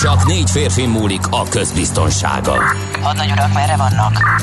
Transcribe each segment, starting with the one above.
Csak négy férfi múlik a közbiztonsága. Hadnagy urak, merre vannak?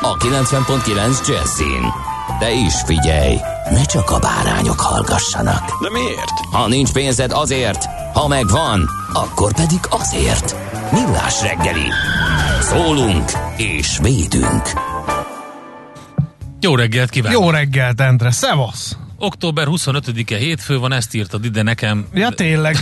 a 90.9 Jazzin. De is figyelj, ne csak a bárányok hallgassanak. De miért? Ha nincs pénzed azért, ha megvan, akkor pedig azért. Millás reggeli. Szólunk és védünk. Jó reggelt kívánok! Jó reggelt, Endre, szevasz! Október 25-e hétfő van, ezt írtad ide nekem. Ja, tényleg.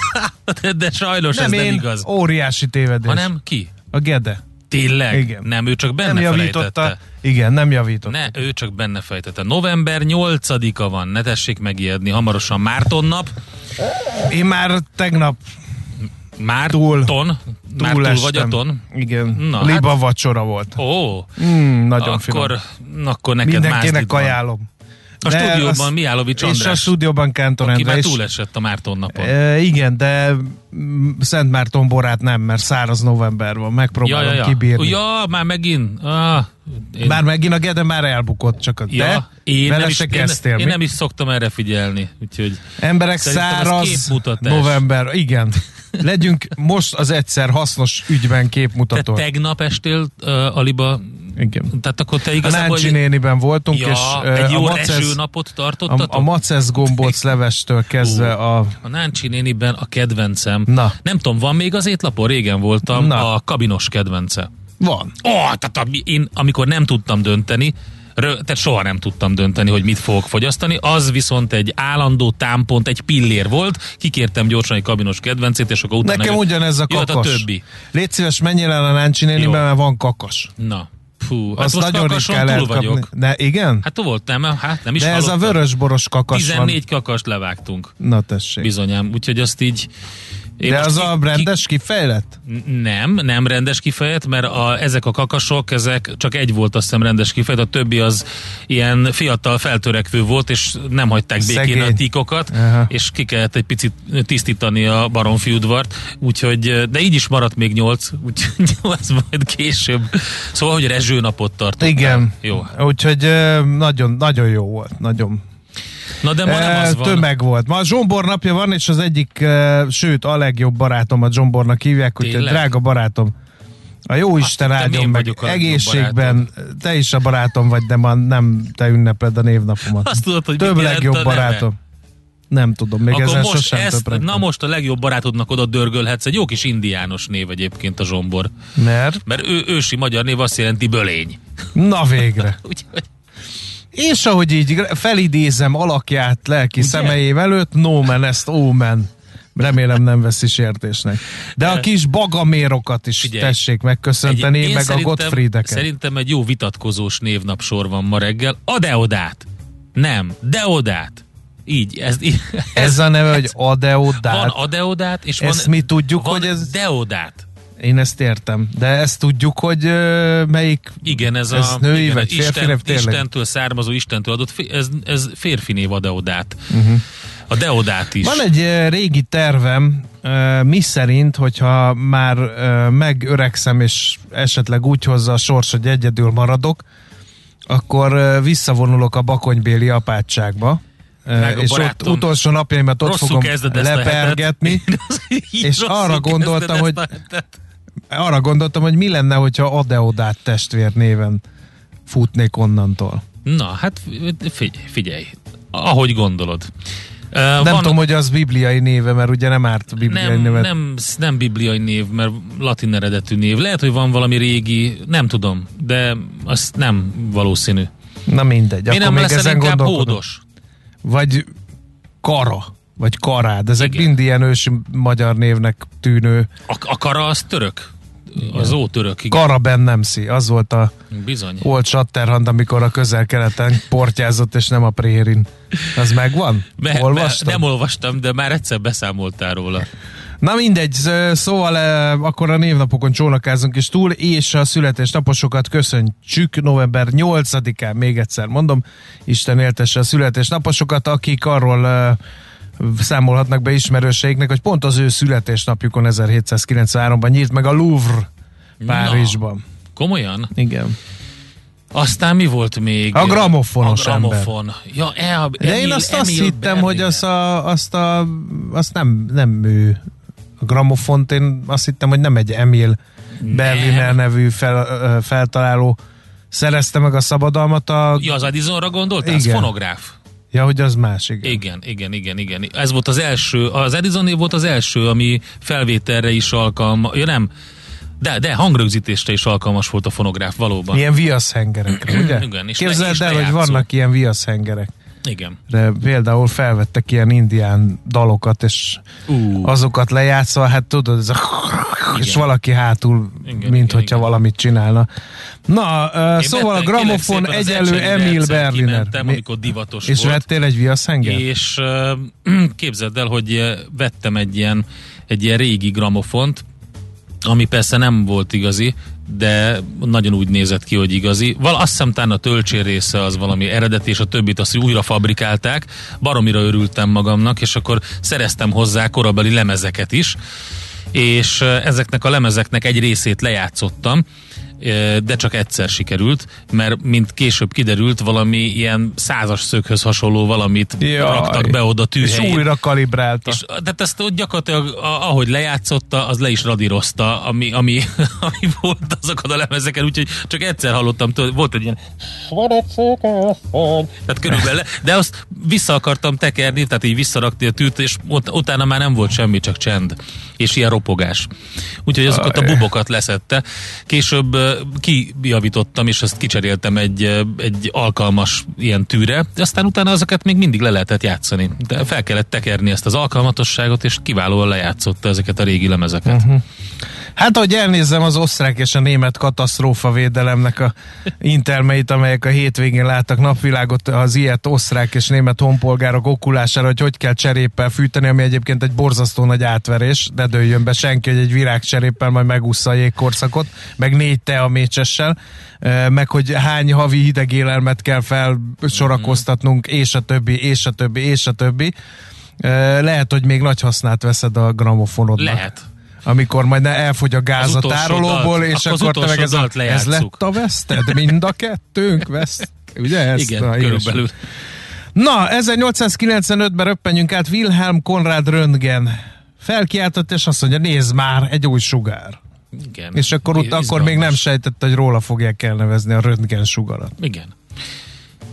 de, de sajnos nem ez én, nem igaz. óriási tévedés. Hanem ki? A Gede. Tényleg? Igen. Nem, ő csak benne nem javította. felejtette. Igen, nem javította. Ne, ő csak benne fejtette. November 8-a van, ne tessék megijedni, hamarosan Márton nap. Én már tegnap Márton? túl, Már túl vagy a estem. ton? Igen, Na, liba hát- vacsora volt. Ó, Mm, nagyon finom. akkor, akkor neked Mindenkinek mázdid van. A De stúdióban az- Mihálovics És a András, stúdióban Kántor aki Endre már is. túlesett a Márton napon. E, igen, de mm, Szent Márton borát nem, mert száraz november van. ja, Megpróbálom ja, ja. kibírni. ja, már megint. Ah, én, Bár megint a Gede már elbukott, csak a ja, de én, vele nem is, én, kezdtél. én mi? nem is szoktam erre figyelni, úgyhogy Emberek száraz november, igen. Legyünk most az egyszer hasznos ügyben te képmutató. tegnap estél uh, aliba, Igen. tehát akkor te A igazából... Náncsi néniben voltunk, ja, és egy a jó macez, esőnapot a, tartottatok? a macez gombóc levestől kezdve a... A Náncsi néniben a kedvencem. Na. Nem tudom, van még az étlapon? Régen voltam Na. a kabinos kedvence. Van. Ó, oh, tehát én amikor nem tudtam dönteni, tehát soha nem tudtam dönteni, hogy mit fogok fogyasztani, az viszont egy állandó támpont, egy pillér volt, kikértem gyorsan egy kabinos kedvencét, és akkor utána Nekem ugyanez a kakas. a többi. Légy szíves, menjél el a Náncsi néniben, mert van kakas. Na, fú, hát Azt most nagyon ritkán túl lehet vagyok. kapni. De igen? Hát tu voltam, hát nem is De ez a hallottam. vörös-boros kakas 14 kakast levágtunk, van. Na tessék. bizonyám, úgyhogy azt így... én De az ki- a ki- rendes kifejlett? Nem, nem rendes kifejezet, mert a, ezek a kakasok, ezek csak egy volt azt hiszem rendes kifejezet, a többi az ilyen fiatal feltörekvő volt, és nem hagyták békén Szegény. a tíkokat, Aha. és ki kellett egy picit tisztítani a baromfi udvart, úgyhogy, de így is maradt még nyolc, úgyhogy az majd később. Szóval, hogy rezsőnapot tartottam. Igen. Jó. Úgyhogy nagyon, nagyon jó volt. Nagyon Na de ma nem az van. Tömeg volt. Ma a Zsombor napja van, és az egyik, sőt, a legjobb barátom a Zsombornak hívják, úgyhogy drága barátom. A jó Isten hittem, áldjon meg egészségben. Te is a barátom vagy, de ma nem te ünnepled a névnapomat. Azt tudod, hogy Több legjobb neve? barátom. Nem tudom, még Akkor most sosem ezt, na most a legjobb barátodnak oda dörgölhetsz, egy jó kis indiános név egyébként a Zsombor. Mert? Mert ő, ősi magyar név azt jelenti bölény. Na végre. Úgyhogy És ahogy így felidézem alakját lelki Ugye? szemeim előtt, no man, ezt omen. Remélem nem veszi sértésnek. De a kis bagamérokat is Figyelj. tessék megköszönteni, Egy- meg a Gottfriedeket. Szerintem egy jó vitatkozós névnapsor van ma reggel. A Deodát. Nem, Deodát. Így, ez, így, Ez a neve, hogy Adeodát. Van Adeodát, és van, Ezt mi tudjuk, van hogy ez- Deodát. Én ezt értem. De ezt tudjuk, hogy melyik... Igen, ez, Ez a női igen, vagy férfi Isten, név, tényleg? Istentől származó, Istentől adott, ez, ez férfi név a Deodát. Uh-huh. A Deodát is. Van egy régi tervem, mi szerint, hogyha már megöregszem, és esetleg úgy hozza a sors, hogy egyedül maradok, akkor visszavonulok a bakonybéli apátságba. Drága és ott barátom, utolsó napjaimat ott fogom lepergetni. és arra gondoltam, hogy-. Arra gondoltam, hogy mi lenne, hogyha Adeodát testvér néven futnék onnantól. Na, hát figy- figyelj, ahogy gondolod. Nem Van, tudom, hogy az bibliai néve, mert ugye nem árt bibliai nem, névet. Nem, nem bibliai név, mert latin eredetű név. Lehet, hogy van valami régi, nem tudom, de az nem valószínű. Na mindegy. Mi akkor nem még leszel ezen inkább hódos? Vagy kara, vagy karád. Ezek Igen. mind ilyen ősi magyar névnek tűnő. A, a kara az török? Az ótörök, igen. Kara Bennemsi, az volt a Bizony. Old Shatterhand, amikor a közel-keleten portyázott, és nem a prérin. Az megvan? Me, me, Olvastad? nem olvastam, de már egyszer beszámoltál róla. Na mindegy, szóval eh, akkor a névnapokon csónakázunk is túl, és a születésnaposokat köszöntsük november 8-án, még egyszer mondom, Isten éltesse a születésnaposokat, akik arról eh, számolhatnak be ismerőseiknek, hogy pont az ő születésnapjukon 1793-ban nyílt meg a Louvre Párizsban. Komolyan? Igen. Aztán mi volt még? A gramofonos a gramofon. Ja, e, De Emil, én azt, azt hittem, Berliner. hogy az a, azt, a, azt nem, nem ő. A gramofont én azt hittem, hogy nem egy Emil Berliner nevű fel, feltaláló szerezte meg a szabadalmat a... Ja, az Edisonra gondoltál? Igen. fonográf. Ja, hogy az más, igen. Igen, igen, igen, igen. Ez volt az első, az Edison volt az első, ami felvételre is alkalmas, ja nem, de, de hangrögzítésre is alkalmas volt a fonográf, valóban. Ilyen viaszhengerekre, ugye? Igen, és le- Képzeld és el, hogy vannak ilyen viaszhengerek. Igen. De például felvettek ilyen indián dalokat, és Ú. azokat lejátszva, hát tudod, ez a és Igen. valaki hátul, Igen, mint igen, hogyha igen. valamit csinálna. Na, uh, Én szóval a vettem- kérlek gramofon Ecseri Emil Berliner. amikor divatos és volt. vettél egy viaszhenger? És uh, képzeld el, hogy vettem egy ilyen, egy ilyen régi gramofont, ami persze nem volt igazi, de nagyon úgy nézett ki, hogy igazi. Val, azt hiszem talán a tölcsér része az valami eredeti, és a többit azt újra fabrikálták. Baromira örültem magamnak, és akkor szereztem hozzá korabeli lemezeket is, és ezeknek a lemezeknek egy részét lejátszottam, de csak egyszer sikerült, mert mint később kiderült, valami ilyen százas szöghöz hasonló valamit Jaj. raktak be oda és tűhelyén. újra kalibrálta. És, tehát ezt ott gyakorlatilag, ahogy lejátszotta, az le is radírozta, ami, ami, ami volt azokon a lemezeken, úgyhogy csak egyszer hallottam, volt egy ilyen. Tehát körülbelül, de azt vissza akartam tekerni, tehát így visszarakni a tűt, és ut- utána már nem volt semmi, csak csend. És ilyen ropogás. Úgyhogy azokat a bubokat leszette. Később kijavítottam, és ezt kicseréltem egy, egy alkalmas ilyen tűre, aztán utána azokat még mindig le lehetett játszani. De fel kellett tekerni ezt az alkalmatosságot, és kiválóan lejátszotta ezeket a régi lemezeket. Uh-huh. Hát, ahogy elnézem az osztrák és a német katasztrófa védelemnek a intermeit, amelyek a hétvégén láttak napvilágot az ilyet osztrák és német honpolgárok okulására, hogy hogy kell cseréppel fűteni, ami egyébként egy borzasztó nagy átverés, de dőljön be senki, hogy egy virágcseréppel majd megúszza a jégkorszakot, meg négy tea mécsessel, meg hogy hány havi hideg élelmet kell felsorakoztatnunk, és a többi, és a többi, és a többi. Eh, Lehet, hogy még nagy hasznát veszed a gramofonodnak Lehet. amikor majd elfogy a gáz a tárolóból, dalt- és akkor akkor te meg ez, a, ez lett a veszted, mind a kettőnk veszt. Ugye ezt? Igen, Na, én is. körülbelül. Na, 1895-ben röppenjünk át Wilhelm Konrad Röntgen felkiáltott, és azt mondja, nézd már, egy új sugár. Igen. És akkor, ut- akkor még nem sejtette, hogy róla fogják elnevezni a röntgen sugarat. Igen.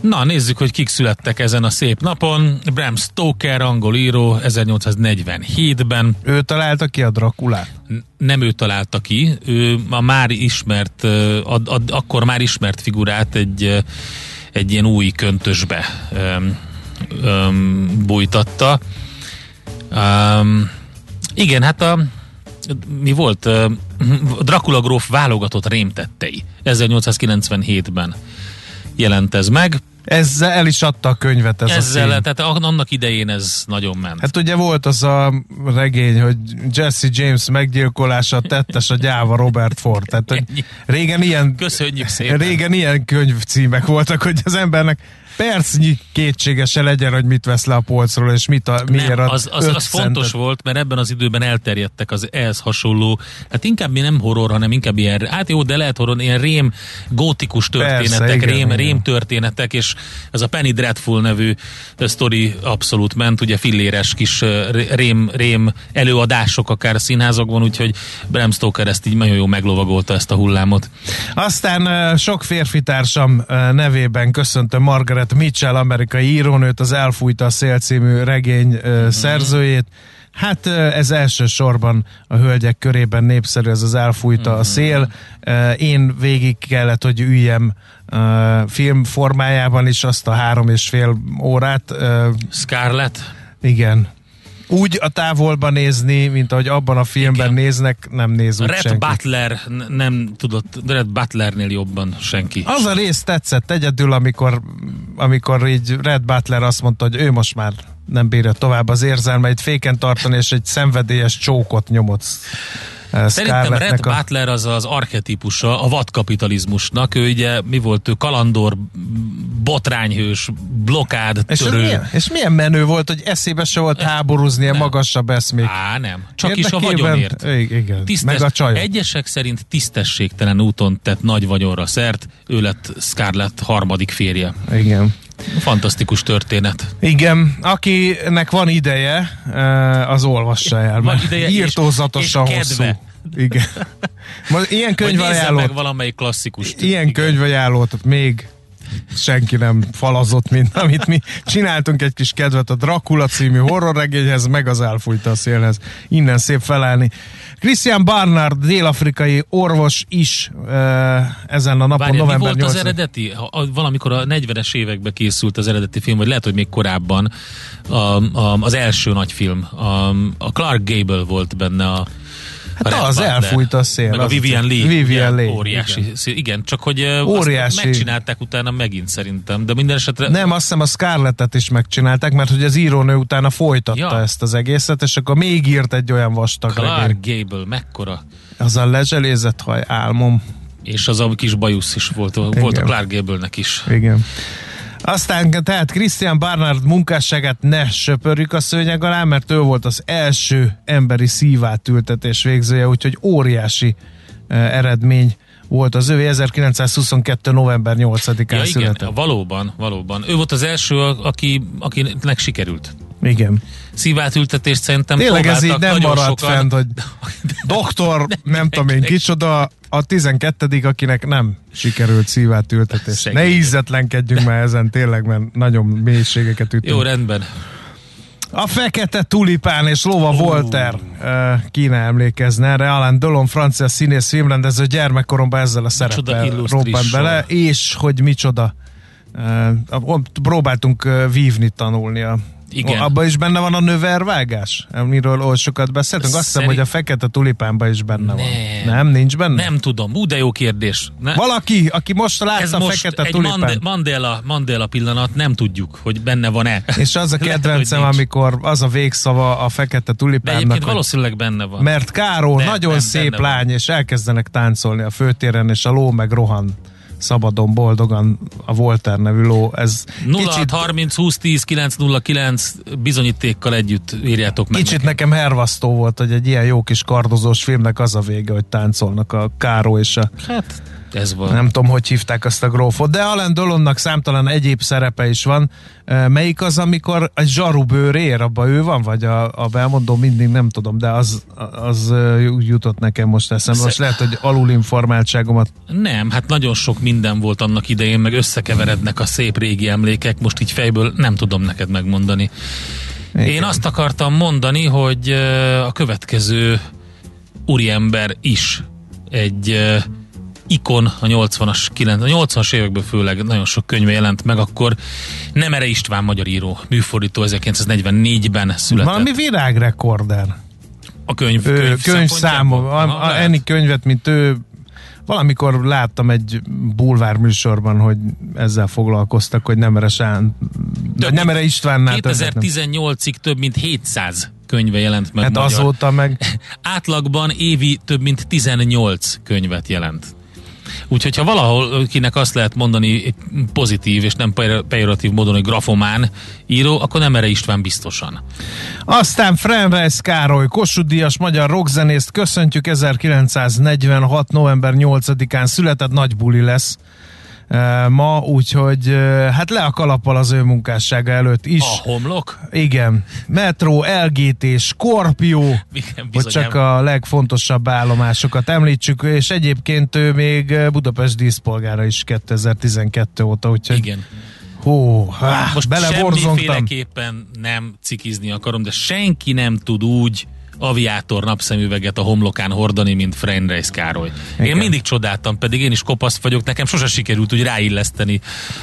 Na, nézzük, hogy kik születtek ezen a szép napon. Bram Stoker, angol író, 1847-ben. Ő találta ki a Drakulát. Nem ő találta ki, ő a már ismert, ad, ad, akkor már ismert figurát egy, egy ilyen új köntösbe öm, öm, bújtatta. Um, igen, hát a mi volt? Dracula gróf válogatott rémtettei. 1897-ben jelent ez meg. Ezzel el is adta a könyvet ez a Ezzel, cím. tehát annak idején ez nagyon ment. Hát ugye volt az a regény, hogy Jesse James meggyilkolása a tettes a gyáva Robert Ford. Tehát hogy régen ilyen, Köszönjük szépen. régen ilyen könyvcímek voltak, hogy az embernek percnyi kétsége se legyen, hogy mit vesz le a polcról, és mit a, miért nem, az, az, az fontos centet. volt, mert ebben az időben elterjedtek az ehhez hasonló, hát inkább mi nem horror, hanem inkább ilyen, hát jó, de lehet horror, ilyen rém, gótikus történetek, Persze, igen, rém, igen. rém történetek, és Ez a Penny Dreadful nevű sztori abszolút ment, ugye filléres kis rém, rém előadások akár a színházakban, úgyhogy Bram Stoker ezt így nagyon jó meglovagolta ezt a hullámot. Aztán sok férfi társam nevében köszöntöm Margaret Mitchell, amerikai írónőt, az Elfújta a szél című regény ö, szerzőjét. Hát ez elsősorban a hölgyek körében népszerű, ez az elfújta a szél. Ö, Én végig kellett, hogy üljem film formájában is azt a három és fél órát. Scarlett, Igen. Úgy a távolba nézni, mint ahogy abban a filmben Igen. néznek, nem néz úgy Red senki. Butler, nem tudott, Red Butlernél jobban senki. Az a rész tetszett egyedül, amikor, amikor így Red Butler azt mondta, hogy ő most már nem bírja tovább az érzelmeit féken tartani, és egy szenvedélyes csókot nyomott Szerintem Red a... Butler az az archetípusa a vadkapitalizmusnak. Ő ugye mi volt ő? Kalandor, botrányhős, blokád, És, törő. milyen, és milyen menő volt, hogy eszébe se volt háborúzni a magasabb eszmék. Á, nem. Csak is a Érdekében- vagyonért. Igen, Tisztes, meg a csajok. Egyesek szerint tisztességtelen úton tett nagy vagyonra szert, ő lett Scarlett harmadik férje. Igen. Fantasztikus történet. Igen, akinek van ideje, eh, az olvassa el. Van ideje és- Írtózatosan és hosszú. kedve. Igen. Ilyen könyvajánlót, meg valamelyik klasszikust. ilyen könyvajánlót még senki nem falazott, mint amit mi csináltunk egy kis kedvet a Dracula című horrorregényhez, meg az elfújta a szélhez. Innen szép felállni. Christian Barnard, dél-afrikai orvos is ezen a napon, Várjál, mi november volt az 8 eredeti? A, a, valamikor a 40-es években készült az eredeti film, vagy lehet, hogy még korábban a, a, az első nagy film. A, a Clark Gable volt benne a Hát Red az Butler, elfújta a szél, Meg a Vivian Lee. Vivian ugye, Lee, Óriási. igen. Igen, igen csak hogy Óriási. azt megcsinálták utána megint szerintem, de minden esetre Nem, azt hiszem a Scarlettet is megcsinálták, mert hogy az írónő utána folytatta Ja. ezt az egészet, és akkor még írt egy olyan vastag regény. Clark Gable, mekkora. Az a lezselézett haj álmom. És az a kis bajusz is volt, volt a Igen. Clark Gable-nek is. Igen. Aztán tehát Christian Barnard munkásságát ne söpörjük a szőnyeg alá, mert ő volt az első emberi szívátültetés végzője, úgyhogy óriási eredmény volt az ő 1922. november 8-án Ja, igen, született. valóban, valóban. Ő volt az első, aki, akinek sikerült. Igen. Szívátültetést szerintem Tényleg ez így nem maradt sokan. fent, hogy doktor, nem tudom én kicsoda, a 12 akinek nem sikerült szívátültetés. Ne Szegény. ízetlenkedjünk már ezen tényleg, mert nagyon mélységeket ütünk. Jó, rendben. A fekete tulipán és lova Volter uh, kéne emlékezni erre. Alan Delon, francia színész filmrendező gyermekkoromban ezzel a szereppel robbant bele, és hogy micsoda. Próbáltunk vívni, tanulni a Igen. Abban is benne van a növervágás, amiről oly sokat beszéltünk. Azt hiszem, Szerint- hogy a fekete tulipánban is benne van. Nem. Nem, nincs benne? Nem tudom, ú, de jó kérdés. Ne, Valaki, aki most látta ez a most fekete egy tulipán. Mande- Mandela, Mandela pillanat, nem tudjuk, hogy benne van-e. És az a kedvencem, amikor az a végszava a fekete De tulipánnak, egyébként hogy valószínűleg benne van. Mert Káró nagyon nem, szép van. lány, és elkezdenek táncolni a főtéren, és a ló meg rohan szabadon, boldogan a Volter nevű ló. Ez 0 kicsit, 30 20 10 909 bizonyítékkal együtt írjátok meg. kicsit nekem hervasztó volt, hogy egy ilyen jó kis kardozós filmnek az a vége, hogy táncolnak a Káró és a Hát, ez van. nem tudom, hogy hívták azt a grófot, de Alan Dolonnak számtalan egyéb szerepe is van. Melyik az, amikor a zsaru bőrér, abban ő van, vagy a, a belmondó mindig nem tudom, de az, az jutott nekem most eszembe. Most lehet, hogy alulinformáltságomat Nem, hát nagyon sok minden volt annak idején, meg összekeverednek a szép régi emlékek, most így fejből nem tudom neked megmondani. Én azt akartam mondani, hogy a következő úriember is egy ikon a 80-as, 90, a 80-as évekből főleg nagyon sok könyve jelent meg, akkor Nemere István magyar író, műfordító 1944-ben született. Valami virágrekorder. a könyv, Ő, könyv könyvszámom. szempontjából? Aha, A, a, lehet. ennyi könyvet, mint ő valamikor láttam egy bulvár műsorban, hogy ezzel foglalkoztak, hogy nem Sán, Több nem erre Istvánnál többet nem. 2018-ig több mint 700 könyve jelent meg Hát magyar. azóta meg Átlagban évi több mint 18 könyvet jelent. Úgyhogy ha valahol kinek azt lehet mondani pozitív és nem pejor- pejoratív módon, hogy grafomán író, akkor nem erre István biztosan. Aztán Frenreis Károly, Kossuth Díjas magyar rockzenészt köszöntjük 1946. november 8-án született, nagy buli lesz ma, úgyhogy hát le a kalappal az ő munkássága előtt is. A homlok? Igen. Metro, LGT, Scorpio, Igen, hogy csak a legfontosabb állomásokat említsük, és egyébként ő még Budapest díszpolgára is 2012 óta, úgyhogy Igen. hú, ah, Most beleborzongtam. semmiféleképpen nem cikizni akarom, de senki nem tud úgy aviátor napszemüveget a homlokán hordani, mint Freinreis Károly. Én Igen. mindig csodáltam, pedig én is kopasz vagyok, nekem sose sikerült úgy ráilleszteni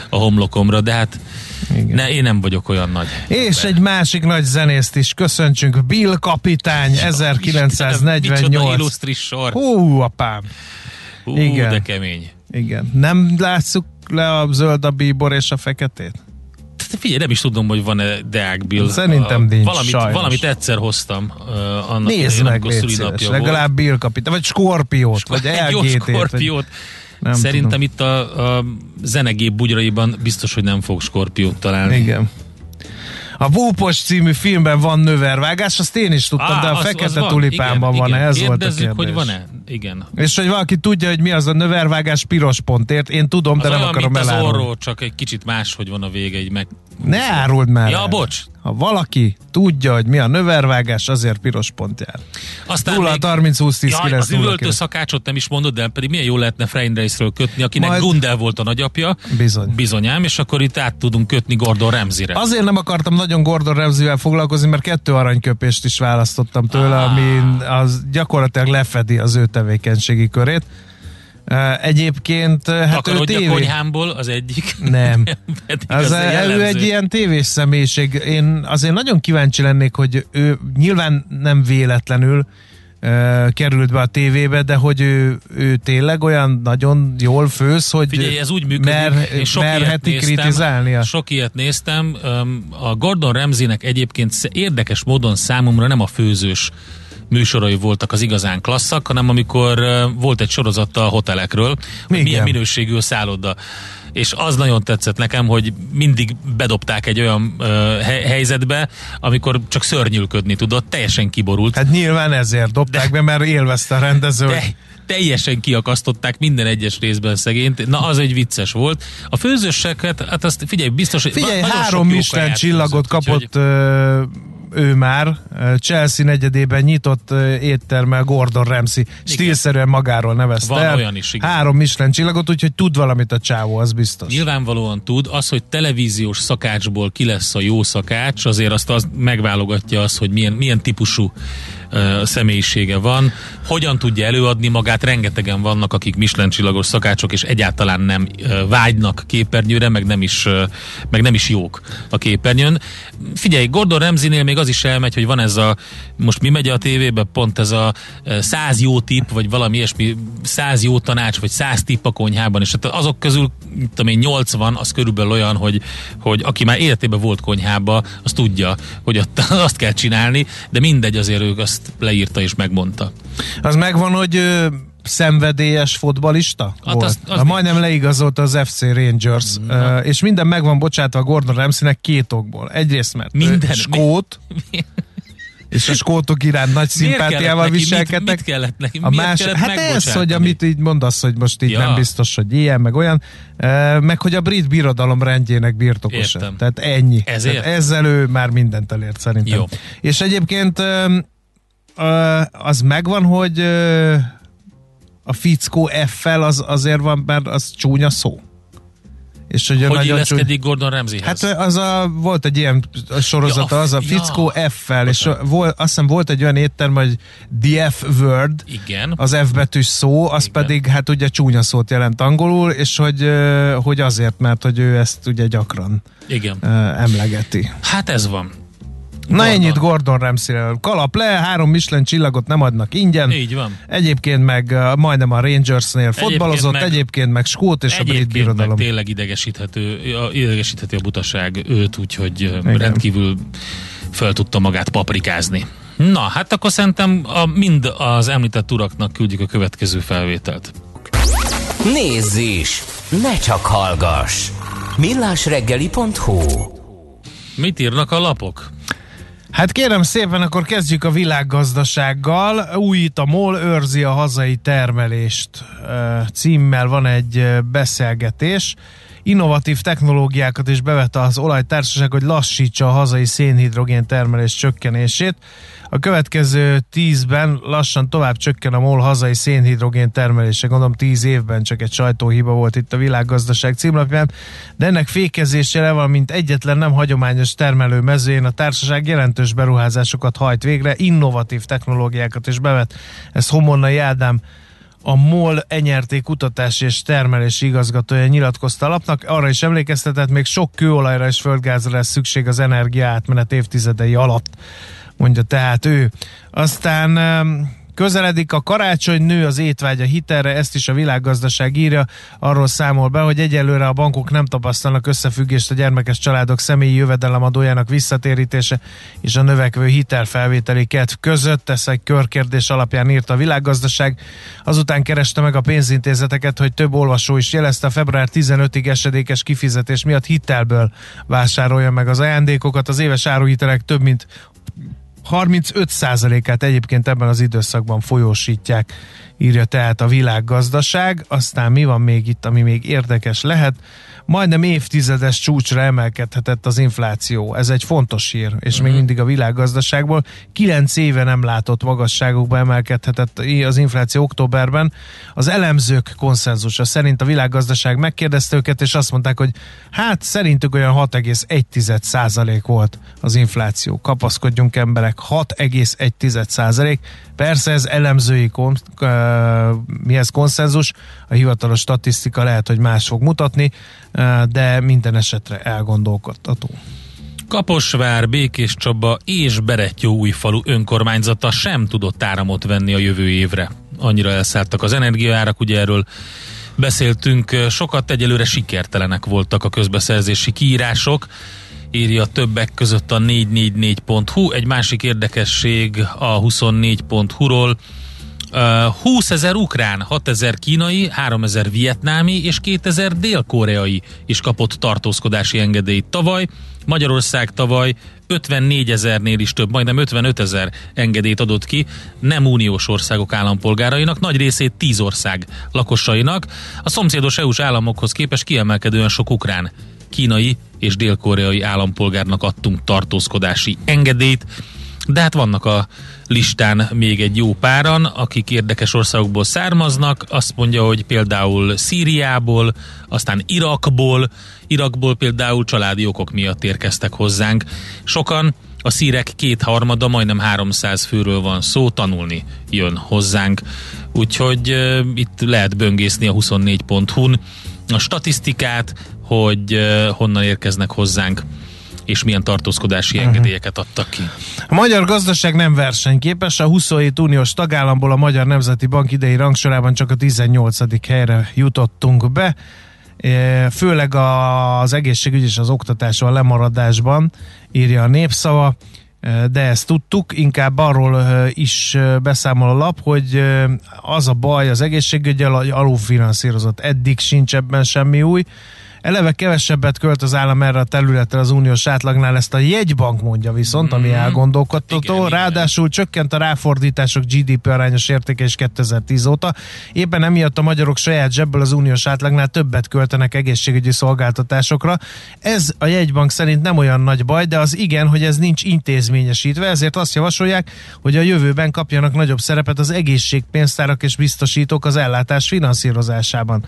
a homlokomra, de hát ne, én nem vagyok olyan nagy. És egy másik nagy zenészt is köszöntsünk, Bill Kapitány, Micsoda 1948. illusztris sor. Hú, apám. Hú, igen. de kemény. Igen. Nem látszuk le a zöld, a bíbor és a feketét? Tehát Figyelj, nem is tudom, hogy van-e Deák Bill. Szerintem nincs, valamit, sajnos. valamit egyszer hoztam uh, annak Nézd meg, légy szíves. Legalább Bill Kapitány, vagy Skorpiót, vagy egy jó LGT-t. vagy- skorpiót. Nem Szerintem tudom. itt a, a zenegép bugyraiban biztos, hogy nem fog skorpiót találni. Igen. A Búpos című filmben van növervágás, azt én is tudtam, Á, de a az- az Fekete van. Tulipánban igen, van, igen. ez volt a kérdés. hogy van-e? Igen. És hogy valaki tudja, hogy mi az a növervágás piros pontért, én tudom, Az de nem olyan, akarom mint az elárulni. orró, csak egy kicsit más, hogy van a vége, egy meg... Ne áruld már Ja, el. bocs. Ha valaki tudja, hogy mi a növervágás, azért piros pont jár. Aztán 0 még- 30 20 10 Jaj, 9 az üvöltő szakácsot nem is mondod, de pedig milyen jó lehetne Freinreisről kötni, akinek Majd- Majd... Gundel volt a nagyapja. Bizony. Bizonyám, és akkor itt át tudunk kötni Gordon Ramsay-re. Azért nem akartam nagyon Gordon Ramsay-vel foglalkozni, mert kettő aranyköpést is választottam tőle, Ah. ami az gyakorlatilag lefedi az ő tevékenységi körét. Egyébként, hát ő Takarodj a tévé... konyhámból, az egyik. Nem. Az, az ő egy ilyen tévés személyiség. Én azért nagyon kíváncsi lennék, hogy ő nyilván nem véletlenül került be a tévébe, de hogy ő, ő tényleg olyan nagyon jól főz, hogy Figyelj, ez úgy működik, mer, én sok ilyet merheti néztem, kritizálnia. Sok ilyet néztem. A Gordon Ramsaynek egyébként érdekes módon számomra nem a főzős műsorai voltak az igazán klasszak, hanem amikor volt egy sorozata a hotelekről, hogy milyen minőségű a szálloda. És az nagyon tetszett nekem, hogy mindig bedobták egy olyan ö, he- helyzetbe, amikor csak szörnyülködni tudott, teljesen kiborult. Hát nyilván ezért dobták be, mert élvezte a rendező. Te, teljesen kiakasztották minden egyes részben szegényt. Na, az egy vicces volt. A főzőseket, hát azt figyelj, biztos, hogy Figyelj, három Michelin csillagot főzött, úgyhogy- kapott ö, ő már. Chelsea negyedében nyitott éttermel Gordon Ramsay. Stílszerűen magáról nevezte Van el. olyan is, igen. Három Michelin csillagot, úgyhogy tud valamit a csávó, az biztos. Nyilvánvalóan tud, az, hogy televíziós szakácsból ki lesz a jó szakács, azért azt az megválogatja az, hogy milyen, milyen típusú személyisége van, hogyan tudja előadni magát, rengetegen vannak, akik Michelin csillagos szakácsok, és egyáltalán nem uh, vágynak képernyőre, meg nem, is, meg nem is jók a képernyőn. Figyelj, Gordon Ramsaynél még az is elmegy, hogy van ez a, most mi megy a tévébe, pont ez a száz jó tipp, vagy valami ilyesmi, száz jó tanács, vagy száz tipp a konyhában, és hát azok közül, tudom én, 80, az körülbelül olyan, hogy, hogy aki már életében volt konyhába, az tudja, hogy ott azt kell csinálni, de mindegy, azért ő azt leírta és megmondta. Az megvan, hogy ö, szenvedélyes fotbalista Hát volt. azt- azt Az, majdnem leigazolta az FC Rangers, ö, és minden meg van bocsátva Gordon Ramsaynek két okból. Egyrészt, mert Minden. skót, és a skótok iránt nagy szimpátiával viselkednek. Mit, mit kellett neki? A más, kellett hát ez, hogy amit így mondasz, hogy most így Ja. nem biztos, hogy ilyen, meg olyan, meg hogy a brit birodalom rendjének birtokosa. Értem. Tehát ennyi. Ezért? Tehát ezzel ő már mindent elért szerintem. Jó. És egyébként az megvan, hogy a fickó F-fel az azért van, mert az csúnya szó. És hogy, Hogy illeszkedik Gordon Ramsayhez? Hát az a, volt egy ilyen sorozata, Ja, az a ja. fickó F-fel, és volt, azt hiszem volt egy olyan étterm, hogy the F word, Igen. az F betűs szó, az Igen. pedig hát ugye csúnya szót jelent angolul, és hogy, hogy azért, mert hogy ő ezt ugye gyakran Igen. emlegeti. Hát ez van. Na Gordon. ennyit Gordon Ramsay-ről. Kalap le, három Michelin csillagot nem adnak ingyen. Így van. Egyébként meg uh, majdnem a Rangersnél fotbalozott, meg- egyébként meg Skót és a brit Egyébként meg birodalom. tényleg idegesíthető, idegesítheti a butaság őt, úgyhogy Igen. rendkívül fel tudta magát paprikázni. Na, hát akkor szerintem a, mind az említett uraknak küldjük a következő felvételt. Nézz is! Ne csak hallgass! millásreggeli.hu Mit írnak a lapok? Hát kérem szépen, akkor kezdjük a világgazdasággal. Újít a MOL, őrzi a hazai termelést címmel van egy beszélgetés. Innovatív technológiákat is bevette az olajtársaság, hogy lassítsa a hazai szénhidrogén termelés csökkenését. A következő tízben lassan tovább csökken a MOL hazai szénhidrogén termelése. Gondolom tíz évben csak egy sajtóhiba volt itt a világgazdaság címlapján, de ennek fékezésére, valamint egyetlen nem hagyományos termelő mezőjén a társaság jelentős beruházásokat hajt végre, innovatív technológiákat is bevet. Ez Homonnai Ádám a MOL enyerté kutatási és termelési igazgatója nyilatkozta a lapnak, arra is emlékeztetett, még sok kőolajra és földgázra lesz szükség az energia átmenet évtizedei alatt mondja tehát ő. Aztán Közeledik a karácsony, nő az étvágy a hitelre, ezt is a világgazdaság írja, arról számol be, hogy egyelőre a bankok nem tapasztalnak összefüggést a gyermekes családok személyi jövedelemadójának visszatérítése és a növekvő hitelfelvételi kedv között. Ez egy körkérdés alapján írt a világgazdaság. Azután kereste meg a pénzintézeteket, hogy több olvasó is jelezte február 15-ig esedékes kifizetés miatt hitelből vásárolja meg az ajándékokat. Az éves áruhitelek több mint 35%-át egyébként ebben az időszakban folyósítják, írja tehát a világgazdaság. Aztán mi van még itt, ami még érdekes lehet? Majdnem évtizedes csúcsra emelkedhetett az infláció. Ez egy fontos hír, és uh-huh. még mhm. mindig a világgazdaságból. Kilenc éve nem látott magasságokba emelkedhetett az infláció októberben. Az elemzők konszenzusa szerint a világgazdaság megkérdezte őket, és azt mondták, hogy hát szerintük olyan 6,1 százalék volt az infláció. Kapaszkodjunk emberek, 6,1 százalék. Persze ez elemzői kon, uh, mi ez konszenzus, a hivatalos statisztika lehet, hogy más fog mutatni, de minden esetre elgondolkodtató. Kaposvár, Békés Csaba és újfalu önkormányzata sem tudott áramot venni a jövő évre. Annyira elszálltak az energiaárak, ugye erről beszéltünk sokat, egyelőre sikertelenek voltak a közbeszerzési kiírások, írja többek között a 444.hu. Egy másik érdekesség a 24.hu-ról, 20 ezer ukrán, 6 ezer kínai, 3 ezer vietnámi és 2 ezer dél-koreai is kapott tartózkodási engedélyt tavaly. Magyarország tavaly 54 ezernél is több, majdnem 55 ezer engedélyt adott ki nem uniós országok állampolgárainak, nagy részét 10 ország lakosainak. A szomszédos EU-s államokhoz képest kiemelkedően sok ukrán, kínai és dél-koreai állampolgárnak adtunk tartózkodási engedélyt de hát vannak a listán még egy jó páran, akik érdekes országokból származnak. Azt mondja, hogy például Szíriából, aztán Irakból, Irakból például családi okok miatt érkeztek hozzánk. Sokan a szírek kétharmada, majdnem 300 főről van szó, tanulni jön hozzánk. Úgyhogy uh, itt lehet böngészni a 24.hu-n a statisztikát, hogy uh, honnan érkeznek hozzánk és milyen tartózkodási uh-huh. engedélyeket adtak ki. A magyar gazdaság nem versenyképes, a 27 uniós tagállamból a Magyar Nemzeti Bank idei rangsorában csak a 18. helyre jutottunk be, e, főleg az egészségügy és az oktatás a lemaradásban, írja a népszava e, de ezt tudtuk, inkább arról e, is beszámol a lap, hogy az a baj az egészségügyel, hogy alulfinanszírozott. Eddig sincs ebben semmi új. Eleve kevesebbet költ az állam erre a területre az uniós átlagnál, ezt a jegybank mondja viszont, ami mm. elgondolkodtató. Igen, Ráadásul igen. csökkent a ráfordítások GDP arányos értéke is 2010 óta. Éppen emiatt a magyarok saját zsebből az uniós átlagnál többet költenek egészségügyi szolgáltatásokra. Ez a jegybank szerint nem olyan nagy baj, de az igen, hogy ez nincs intézményesítve, ezért azt javasolják, hogy a jövőben kapjanak nagyobb szerepet az egészségpénztárak és biztosítók az ellátás finanszírozásában.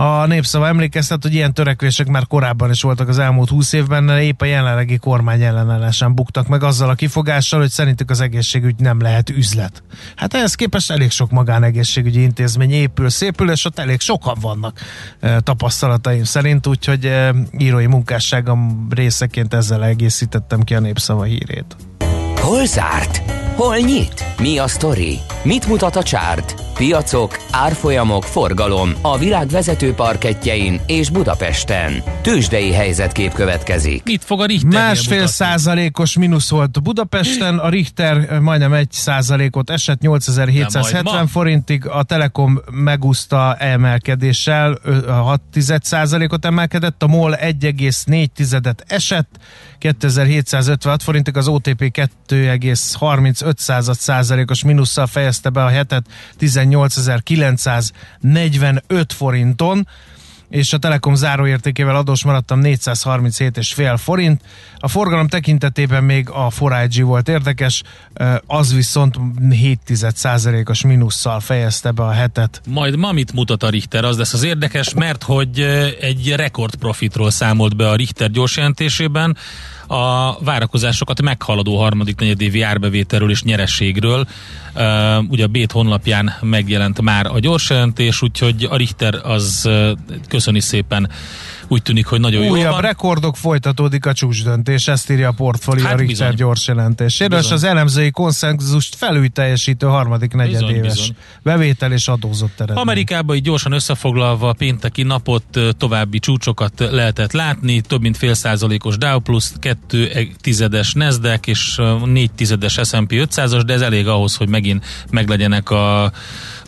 A népszava emlékeztet, hogy ilyen törekvések már korábban is voltak az elmúlt húsz évben, de épp a jelenlegi kormány ellenállásán buktak meg azzal a kifogással, hogy szerintük az egészségügy nem lehet üzlet. Hát ehhez képest elég sok magánegészségügyi intézmény épül, szépül, és ott elég sokan vannak e, tapasztalataim szerint, úgyhogy e, írói munkásságom részeként ezzel egészítettem ki a népszava hírét. Hol zárt? Hol nyit? Mi a sztori? Mit mutat a csárt? Piacok, árfolyamok, forgalom a világ vezető parketjein és Budapesten. Tősdei helyzetkép következik. Mit fog a Richter Másfél mutatni? százalékos mínusz volt Budapesten, a Richter majdnem egy százalékot esett, De 8770 majd ma? forintig, a Telekom megúszta emelkedéssel, ö, 6 százalékot emelkedett, a MOL 1,4 esett, 2756 forintig, az OTP 2,35 százalékos mínusszal fejezte be a hetet 18.945 forinton, és a Telekom záróértékével adós maradtam 437,5 forint. A forgalom tekintetében még a 4 volt érdekes, az viszont 7,1%-os mínusszal fejezte be a hetet. Majd ma mit mutat a Richter? Az lesz az érdekes, mert hogy egy rekordprofitról számolt be a Richter gyors jelentésében, a várakozásokat meghaladó harmadik negyedévi árbevételről és nyerességről. Uh, ugye a Bét honlapján megjelent már a gyors jelentés, úgyhogy a Richter az köszöni szépen úgy tűnik, hogy nagyon jó Újabb van. rekordok folytatódik a csúcsdöntés, ezt írja a portfólió Hát Richter bizony. gyors jelentéséről, és az elemzői konszenzust felül teljesítő harmadik negyedéves bizony. bevétel és adózott eredmény. Amerikában így gyorsan összefoglalva a pénteki napot további csúcsokat lehetett látni, több mint fél százalékos Dow plusz, kettő tizedes Nasdaq és négy tizedes S&P 500-as, de ez elég ahhoz, hogy megint meglegyenek a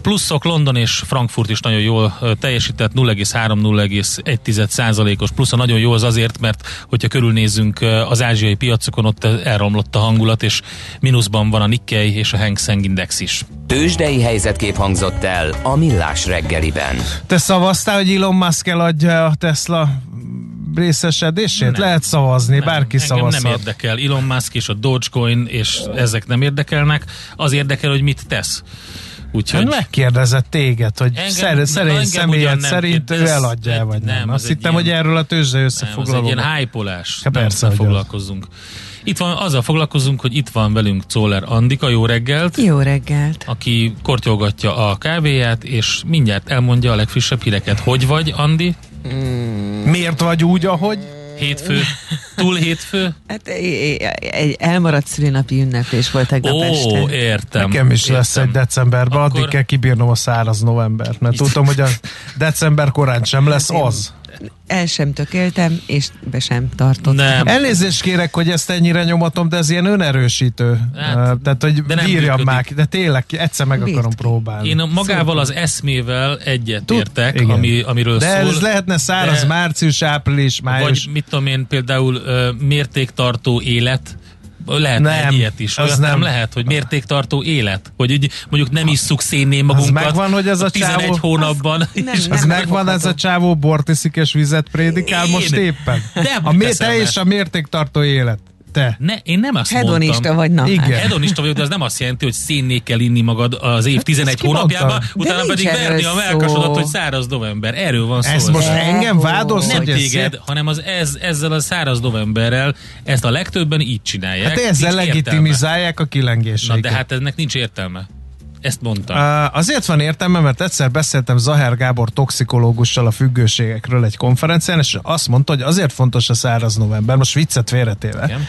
pluszok. London és Frankfurt is nagyon jól teljesített, 0,3-0,1 százalékos plusz. A nagyon jó az azért, mert hogyha körülnézzünk az ázsiai piacokon, ott elromlott a hangulat, és mínuszban van a Nikkei és a Hang Seng Index is. Tősdei helyzetkép hangzott el a Millás reggeliben. Te szavaztál, hogy Elon Musk eladja a Tesla részesedését? Nem. Lehet szavazni, Nem, bárki engem szavazhat. nem érdekel. Elon Musk és a Dogecoin, és ezek nem érdekelnek. Az érdekel, hogy mit tesz. Úgyhogy Hát megkérdezett téged, hogy Engem- szer, szerény engem személyed nem szerint kérdez. ő eladja el, vagy nem. Nem, Azt az egy hittem, ilyen- hogy erről a tőzsde nem, az egy összefoglaló. ilyen hypolás. Hát nem, persze, nem foglalkozzunk. Itt van, azzal foglalkozunk, hogy itt van velünk Czoller Andika, jó reggelt, Jó reggelt! aki kortyolgatja a kávéját, és mindjárt elmondja a legfrissebb híreket. Hogy vagy, Andi? Miért vagy úgy, ahogy? Hétfő? Túl hétfő? Hát egy elmaradt szülinapi ünneplés volt tegnap Ó, este. értem. Nekem is lesz értem. egy decemberben, Akkor- addig kell kibírnom a száraz novembert, mert tudom, hogy a december korán sem lesz az. El sem tökéltem, és be sem tartottam. Nem. Elnézést kérek, hogy ezt ennyire nyomatom, de ez ilyen önerősítő. Hát, Hát, Tehát, hogy de nem bírjam már de tényleg egyszer meg Bírt akarom ki. próbálni. Én magával az eszmével egyet értek, ami, amiről de szól. ez lehetne száraz de- március, április, május. Vagy mit tudom én, például mértéktartó élet, lehetne Nem, egy ilyet is. az nem. nem. lehet, hogy mértéktartó élet. Hogy úgy, mondjuk nem isszuk szénné magunkat. megvan, hogy ez a 11 csávó- hónapban. nem, és nem. Az megvan ez a csávó bortiszik és vizet prédikál Én? most éppen. Nem a te és a mértéktartó élet. Te. Ne, én nem azt Hedonista mondtam. vagy, na Igen. hát. Hedonista vagyok, de az nem azt jelenti, hogy szénné kell inni magad az év 11 ki mondta? hónapjában, utána pedig verni a melkasodat, hogy száraz november. Erről van szó. Ez most De engem vádolsz, nem téged, szép? hanem az ez, ezzel a száraz novemberrel ezt a legtöbben így csinálják. Hát ezzel legitimizálják a értelme. Na kilengéseiket. de hát ennek nincs értelme. Ezt mondtam. Uh, azért van értelme, mert egyszer beszéltem Zahár Gábor toxikológussal a függőségekről egy konferencián, és azt mondta, hogy azért fontos a száraz november, most viccet félretéve, Igen.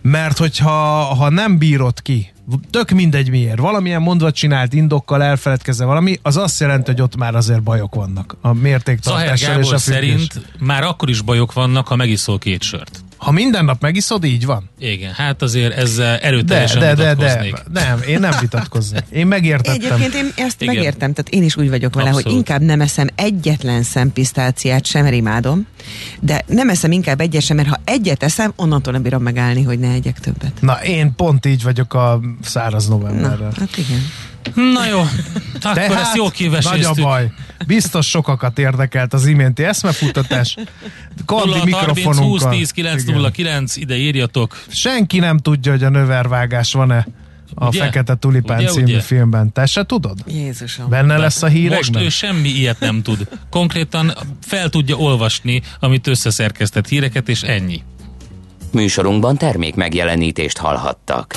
mert hogyha ha nem bírod ki, tök mindegy miért, valamilyen mondva csinált indokkal elfeledkezve valami, az azt jelenti, hogy ott már azért bajok vannak a mértéktartással és a függés. szerint már akkor is bajok vannak, ha megiszol két sört. Ha minden nap megiszod, így van. Igen, hát azért ezzel De, erőteljesen de, de, de, vitatkoznék. nem, én nem vitatkoznék. Én megértettem. Egyébként én ezt Igen. megértem, tehát én is úgy vagyok vele, Abszolút. hogy inkább nem eszem egyetlen szempisztáciát sem, mert imádom, de nem eszem inkább egyet sem, mert ha egyet eszem, onnantól nem bírom megállni, hogy ne egyek többet. Na, én pont így vagyok a száraz Na, novemberrel. hát igen. Na jó, akkor Tehát ezt jó nagy a kiveséztük. baj. Biztos sokakat érdekelt az iménti eszmefutatás. 0 30 20 mikrofonunkkal. 10 909, ide írjatok. Senki nem tudja, hogy a növervágás van-e a Ugye? Fekete Tulipán Ugye, című ugye? filmben. Te se tudod? Jézusom. Benne lesz a Most hírekben? ő semmi ilyet nem tud. Konkrétan fel tudja olvasni, amit összeszerkesztett híreket, és ennyi. Műsorunkban termék megjelenítést hallhattak.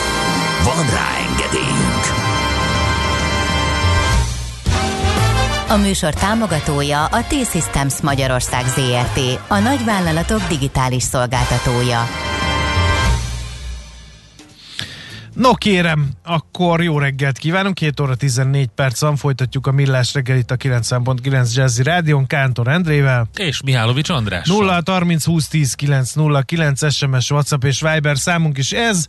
Van rá engedélyünk! A műsor támogatója a T-Systems Magyarország ZRT, a nagyvállalatok digitális szolgáltatója. No kérem, akkor jó reggelt kívánunk, 2 óra 14 perc van, folytatjuk a millás reggelit a 90.9 Jazzy Rádion, Kántor Endrével. És Mihálovics András. 0 30 20 10 9 0 9 SMS, WhatsApp és Viber számunk is ez.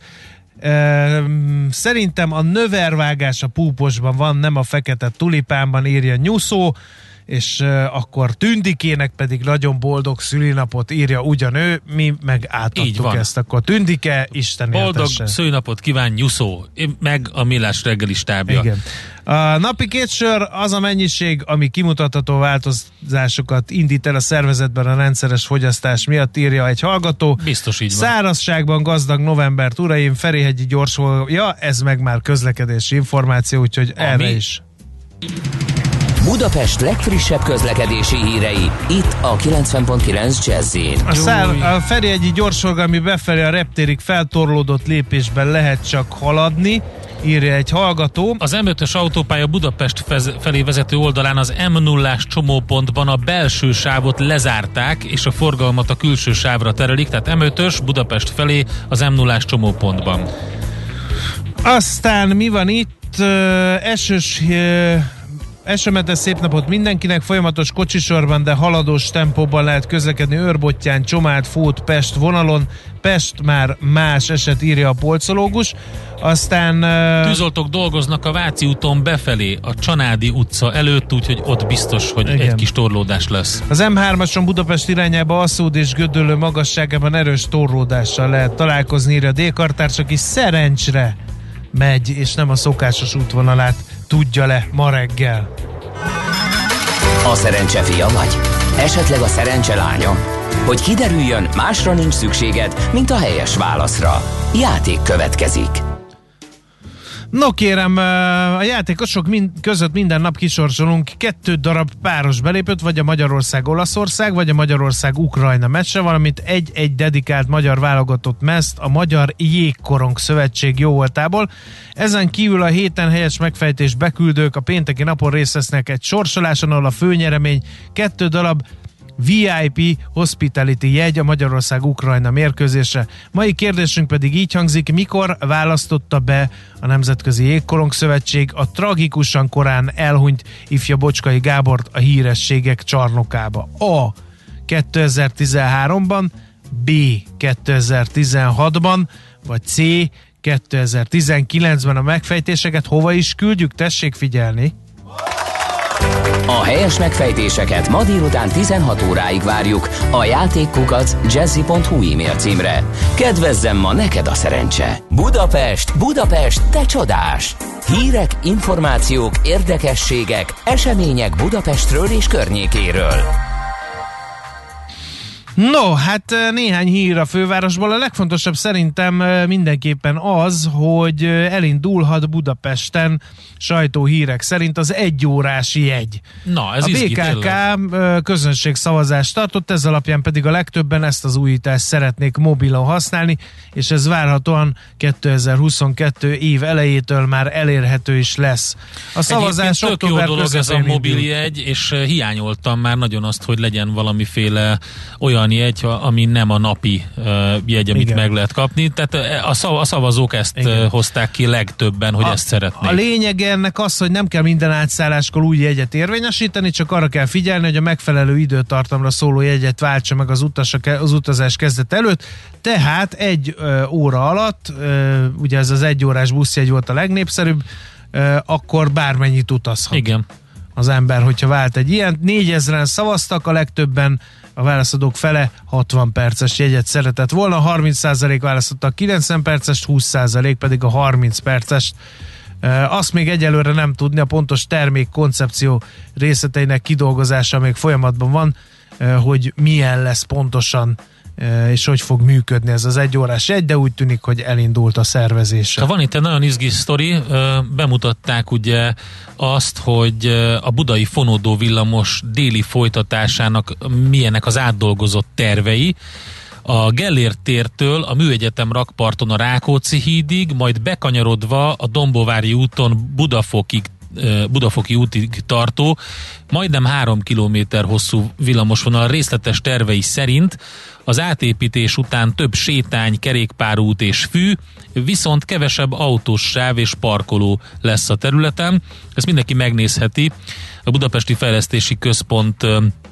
Szerintem a növervágás a púposban van, nem a fekete tulipánban írja Nyuszó, és akkor Tündikének pedig nagyon boldog szülinapot írja ugyanő, mi meg átadtuk ezt, akkor Tündike, Isten Boldog éltesse. szőnapot kíván Nyuszó, meg a Millás reggeli stábja. Igen. A napi két sör az a mennyiség, ami kimutatható változásokat indít el a szervezetben a rendszeres fogyasztás miatt, írja egy hallgató. Biztos így van. Szárazságban gazdag novembert, uraim, Ferihegyi gyors ja, ez meg már közlekedési információ, úgyhogy Ami- erre is. Budapest legfrissebb közlekedési hírei, itt a 90.9 jazz A, szár, a Ferihegyi gyorsforgalmi befelé a reptérig feltorlódott lépésben lehet csak haladni, írja egy hallgató. Az M5-ös autópálya Budapest fez- felé vezető oldalán az m 0 csomópontban a belső sávot lezárták, és a forgalmat a külső sávra terelik, tehát M5-ös Budapest felé az m 0 csomópontban. Aztán mi van itt? Ö, Esős Esőmentes szép napot mindenkinek, folyamatos kocsisorban, de haladós tempóban lehet közlekedni Őrbottyán, Csomád, Fót, Pest vonalon. Pest már más eset írja a polcológus. Aztán ö, Tűzoltók dolgoznak a Váci úton befelé, a Csanádi utca előtt, úgyhogy ott biztos, hogy Igen. egy kis torlódás lesz. Az M3-ason Budapest irányába Asszód és Gödöllő magasságában erős torlódással lehet találkozni, írja a Dékartárs, aki szerencsre megy, és nem a szokásos útvonalát tudja le ma reggel. A szerencse fia vagy? Esetleg a szerencse lánya? Hogy kiderüljön, másra nincs szükséged, mint a helyes válaszra. Játék következik. No kérem, a játékosok mind, között minden nap kisorsolunk kettő darab páros belépőt, vagy a Magyarország-Olaszország, vagy a Magyarország-Ukrajna meccse, valamint egy-egy dedikált magyar válogatott meszt a Magyar Jégkorong Szövetség jó voltából. Ezen kívül a héten helyes megfejtés beküldők a pénteki napon részt vesznek egy sorsoláson, ahol a főnyeremény kettő darab VIP Hospitality jegy a Magyarország-Ukrajna mérkőzésre. Mai kérdésünk pedig így hangzik, mikor választotta be a Nemzetközi Jégkorong Szövetség a tragikusan korán elhunyt ifja Bocskai Gábort a hírességek csarnokába? A. 2013-ban, B. 2016-ban, vagy C. 2019-ben a megfejtéseket hova is küldjük? Tessék figyelni! A helyes megfejtéseket ma délután 16 óráig várjuk a játékkukac jazzy.hu e-mail címre. Kedvezzem ma neked a szerencse! Budapest, Budapest, te csodás! Hírek, információk, érdekességek, események Budapestről és környékéről. No, hát néhány hír a fővárosból. A legfontosabb szerintem mindenképpen az, hogy elindulhat Budapesten sajtóhírek szerint az egyórási jegy. Na, ez a izgi, BKK tényleg. közönségszavazást tartott, ez alapján pedig a legtöbben ezt az újítást szeretnék mobilon használni, és ez várhatóan 2022 év elejétől már elérhető is lesz. A szavazás Egyébként tök jó dolog ez a mobil jegy, és hiányoltam már nagyon azt, hogy legyen valamiféle olyan jegy, ha- ami nem a napi jegy, amit Igen. meg lehet kapni. Tehát eh, a, szav, a szavazók ezt Igen. hozták ki legtöbben, hogy a, ezt szeretnék. A lényege ennek az, hogy nem kell minden átszálláskor új jegyet érvényesíteni, csak arra kell figyelni, hogy a megfelelő időtartamra szóló jegyet váltsa meg az, utas, az utazás kezdet előtt. Tehát egy ö, óra alatt, ö, ugye ez az egy órás buszjegy volt a legnépszerűbb, ö, akkor bármennyit utazhat. Igen. Az ember, hogyha vált egy ilyen. 4000-en szavaztak, a legtöbben a válaszadók fele 60 perces jegyet szeretett volna, 30% választotta a 90 perces, 20% pedig a 30 perces. Azt még egyelőre nem tudni, a pontos termék koncepció részleteinek kidolgozása még folyamatban van, hogy milyen lesz pontosan és hogy fog működni ez az egy órás egy, de úgy tűnik, hogy elindult a szervezése. Ha van itt egy nagyon izgi sztori, bemutatták ugye azt, hogy a budai fonódó villamos déli folytatásának milyenek az átdolgozott tervei, a Gellért tértől a Műegyetem rakparton a Rákóczi hídig, majd bekanyarodva a Dombovári úton Budafokig Budafoki útig tartó, majdnem három kilométer hosszú villamosvonal részletes tervei szerint az átépítés után több sétány, kerékpárút és fű, viszont kevesebb autós sáv és parkoló lesz a területen. Ezt mindenki megnézheti a Budapesti Fejlesztési Központ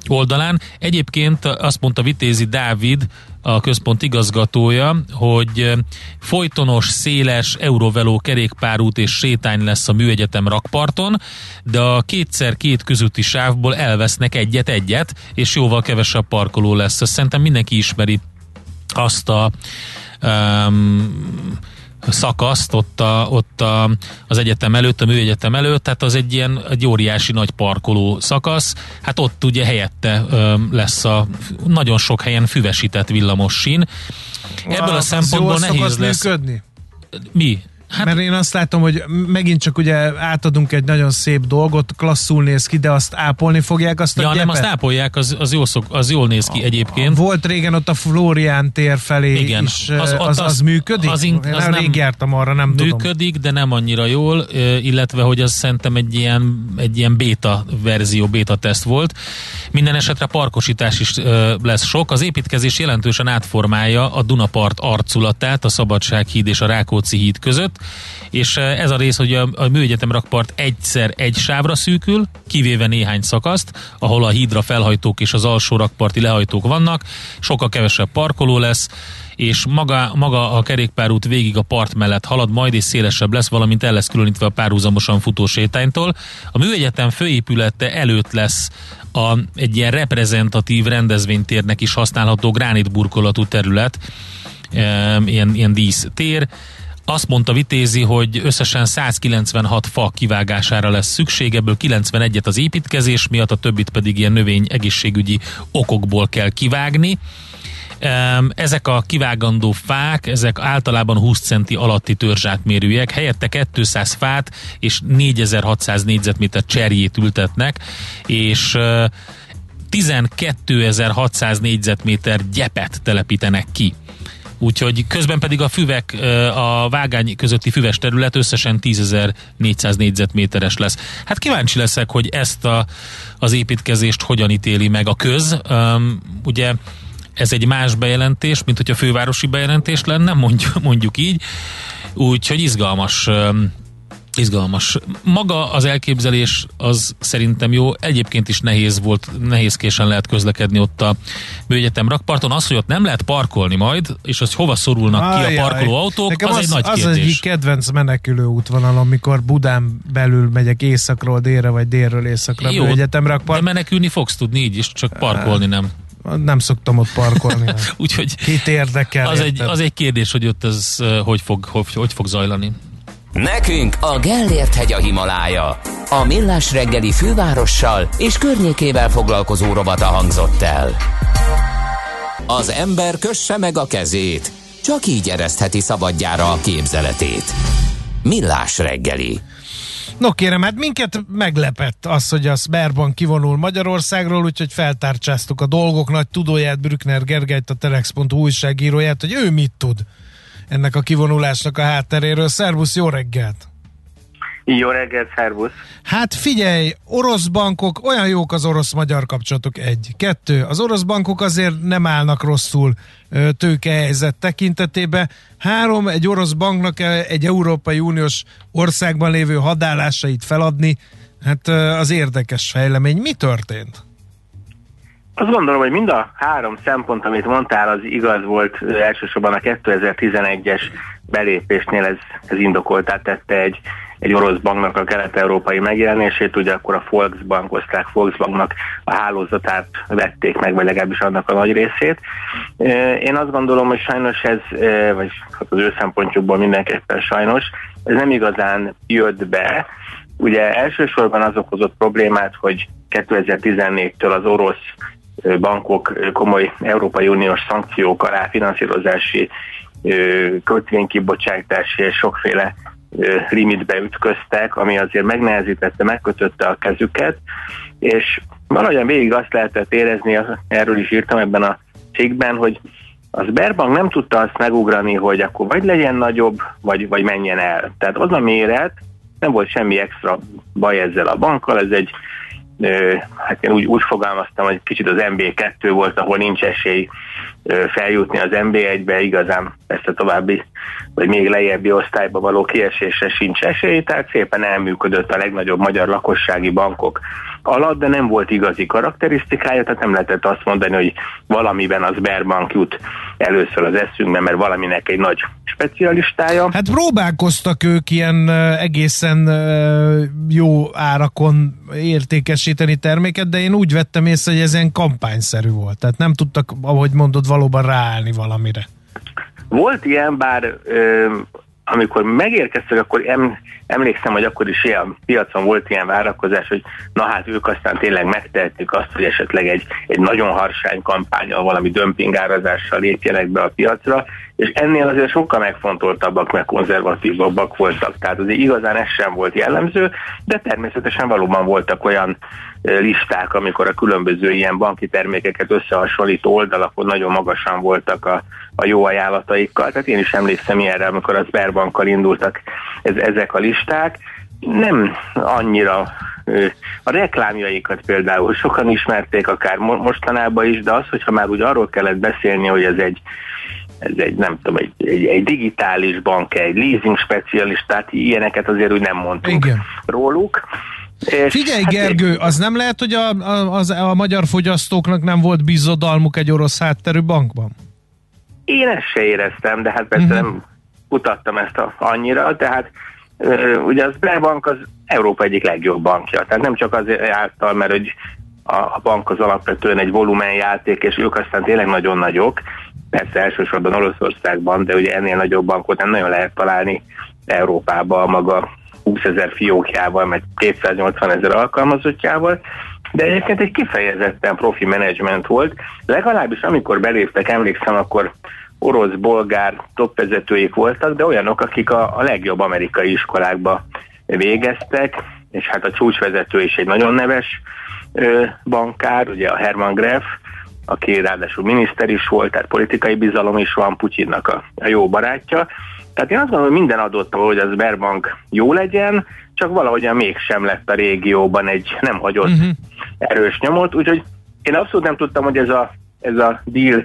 oldalán. Egyébként azt mondta Vitézi Dávid, a központ igazgatója, hogy folytonos, széles Euroveló kerékpárút és sétány lesz a műegyetem rakparton, de a kétszer két közötti sávból elvesznek egyet-egyet, és jóval kevesebb parkoló lesz. Ezt szerintem mindenki ismeri azt a um, szakaszt ott, a, ott a, az egyetem előtt, a műegyetem előtt, tehát az egy ilyen egy óriási nagy parkoló szakasz, hát ott ugye helyette ö, lesz a nagyon sok helyen füvesített villamos sín. Ebből a szempontból nehéz lesz. Működni? Mi? Hát, Mert én azt látom, hogy megint csak ugye átadunk egy nagyon szép dolgot, klasszul néz ki, de azt ápolni fogják azt ja, a gyepet? nem, azt ápolják, az, az, jól szok, az jól néz ki egyébként. Volt régen ott a Florián tér felé Igen, is, az, az, az, az működik? Az, in, az nem rég jártam arra, nem működik, tudom. de nem annyira jól, illetve hogy az szerintem egy ilyen, egy ilyen beta verzió, beta teszt volt. Minden esetre parkosítás is lesz sok. Az építkezés jelentősen átformálja a Dunapart arculatát a Szabadsághíd és a Rákóczi híd között és ez a rész, hogy a, a műegyetem rakpart egyszer egy sávra szűkül, kivéve néhány szakaszt, ahol a hídra felhajtók és az alsó rakparti lehajtók vannak, sokkal kevesebb parkoló lesz, és maga, maga a kerékpárút végig a part mellett halad majd, és szélesebb lesz, valamint el lesz különítve a párhuzamosan futó sétánytól. A műegyetem főépülete előtt lesz a, egy ilyen reprezentatív rendezvénytérnek is használható gránitburkolatú terület, ilyen, ilyen dísztér, azt mondta Vitézi, hogy összesen 196 fa kivágására lesz szükség, ebből 91-et az építkezés miatt, a többit pedig ilyen növény egészségügyi okokból kell kivágni. Ezek a kivágandó fák, ezek általában 20 centi alatti törzsátmérőjek, helyette 200 fát és 4600 négyzetméter cserjét ültetnek, és 12.600 négyzetméter gyepet telepítenek ki úgyhogy közben pedig a füvek, a vágány közötti füves terület összesen 10.400 négyzetméteres lesz. Hát kíváncsi leszek, hogy ezt a, az építkezést hogyan ítéli meg a köz. Um, ugye ez egy más bejelentés, mint hogy a fővárosi bejelentés lenne, mondjuk, mondjuk így. Úgyhogy izgalmas um, Izgalmas. Maga az elképzelés az szerintem jó. Egyébként is nehéz volt, nehézkésen lehet közlekedni ott a Műegyetem rakparton. Az, hogy ott nem lehet parkolni majd, és az hova szorulnak Ajaj, ki a parkoló autók, Nekem az, az egy nagy az kérdés. Az egyik kedvenc menekülő útvonal, amikor Budán belül megyek északról délre, vagy délről északra jó, Műegyetem rakpart. De menekülni fogsz tudni így is, csak parkolni nem. Nem szoktam ott parkolni. Úgyhogy Kit érdekel? Az egy, az egy kérdés, hogy ott ez hogy fog, hogy, hogy fog zajlani. Nekünk a Gellért hegy a Himalája. A Millás reggeli fővárossal és környékével foglalkozó robata hangzott el. Az ember kösse meg a kezét, csak így eresztheti szabadjára a képzeletét. Millás reggeli. No kérem, hát minket meglepett az, hogy a Sberbank kivonul Magyarországról, úgyhogy feltárcsáztuk a dolgok nagy tudóját, Brückner Gergelyt, a Telex.hu újságíróját, hogy ő mit tud ennek a kivonulásnak a hátteréről. Szervusz, jó reggelt! Jó reggelt, szervusz! Hát figyelj, orosz bankok, olyan jók az orosz-magyar kapcsolatok, egy. Kettő, az orosz bankok azért nem állnak rosszul tőkehelyzet tekintetében. Három, egy orosz banknak egy Európai Uniós országban lévő hadállásait feladni, hát az érdekes fejlemény. Mi történt? Azt gondolom, hogy mind a három szempont, amit mondtál, az igaz volt elsősorban a 2011-es belépésnél, ez, ez indokoltát tette egy egy orosz banknak a kelet-európai megjelenését, ugye akkor a Volksbank, osztrák Volksbanknak a hálózatát vették meg, vagy legalábbis annak a nagy részét. Én azt gondolom, hogy sajnos ez, vagy hát az ő szempontjukból mindenképpen sajnos, ez nem igazán jött be. Ugye elsősorban az okozott problémát, hogy 2014-től az orosz bankok komoly Európai Uniós szankciók alá finanszírozási kötvénykibocsátási és sokféle limitbe ütköztek, ami azért megnehezítette, megkötötte a kezüket, és valahogyan végig azt lehetett érezni, erről is írtam ebben a cikkben, hogy az Sberbank nem tudta azt megugrani, hogy akkor vagy legyen nagyobb, vagy, vagy menjen el. Tehát az a méret, nem volt semmi extra baj ezzel a bankkal, ez egy hát én úgy, úgy fogalmaztam, hogy kicsit az MB2 volt, ahol nincs esély feljutni az MB1-be, igazán ezt a további, vagy még lejjebbi osztályba való kiesésre sincs esély, tehát szépen elműködött a legnagyobb magyar lakossági bankok alatt, de nem volt igazi karakterisztikája, tehát nem lehetett azt mondani, hogy valamiben az Sberbank jut először az eszünkbe, mert valaminek egy nagy specialistája. Hát próbálkoztak ők ilyen egészen jó árakon értékesíteni terméket, de én úgy vettem észre, hogy ez ilyen kampányszerű volt. Tehát nem tudtak, ahogy mondod, valóban ráállni valamire. Volt ilyen, bár ö, amikor megérkeztek, akkor em, emlékszem, hogy akkor is ilyen piacon volt ilyen várakozás, hogy na hát ők aztán tényleg megtehetik azt, hogy esetleg egy, egy nagyon harsány kampányal, valami dömpingárazással lépjenek be a piacra, és ennél azért sokkal megfontoltabbak, meg konzervatívabbak voltak. Tehát azért igazán ez sem volt jellemző, de természetesen valóban voltak olyan listák, amikor a különböző ilyen banki termékeket összehasonlító oldalakon nagyon magasan voltak a, a jó ajánlataikkal. Tehát én is emlékszem ilyenre, amikor az Sberbankkal indultak ez, ezek a listák. Nem annyira a reklámjaikat például sokan ismerték, akár mostanában is, de az, hogyha már úgy arról kellett beszélni, hogy ez egy ez egy, nem tudom, egy, egy, egy digitális bank, egy leasing specialistát, ilyeneket azért úgy nem mondtunk Igen. róluk. És Figyelj, hát Gergő, az nem lehet, hogy a, a, az, a magyar fogyasztóknak nem volt bizodalmuk egy orosz hátterű bankban? Én ezt se éreztem, de hát persze uh-huh. nem kutattam ezt a, annyira, tehát ugye az Sberbank az Európa egyik legjobb bankja, tehát nem csak az által, mert hogy a, a bank az alapvetően egy volumenjáték, és ők aztán tényleg nagyon nagyok, persze elsősorban Oroszországban, de ugye ennél nagyobb bankot nem nagyon lehet találni Európában maga 20 ezer fiókjával, meg 280 ezer alkalmazottjával, de egyébként egy kifejezetten profi menedzsment volt, legalábbis amikor beléptek, emlékszem, akkor orosz, bolgár topvezetőik voltak, de olyanok, akik a, a legjobb amerikai iskolákba végeztek, és hát a csúcsvezető is egy nagyon neves ö, bankár, ugye a Herman Greff, aki ráadásul miniszter is volt, tehát politikai bizalom is van, Putyinnak a, a jó barátja. Tehát én azt gondolom, hogy minden adott, hogy az Sberbank jó legyen, csak valahogyan mégsem lett a régióban egy nem hagyott uh-huh. erős nyomot, úgyhogy én abszolút nem tudtam, hogy ez a, ez a deal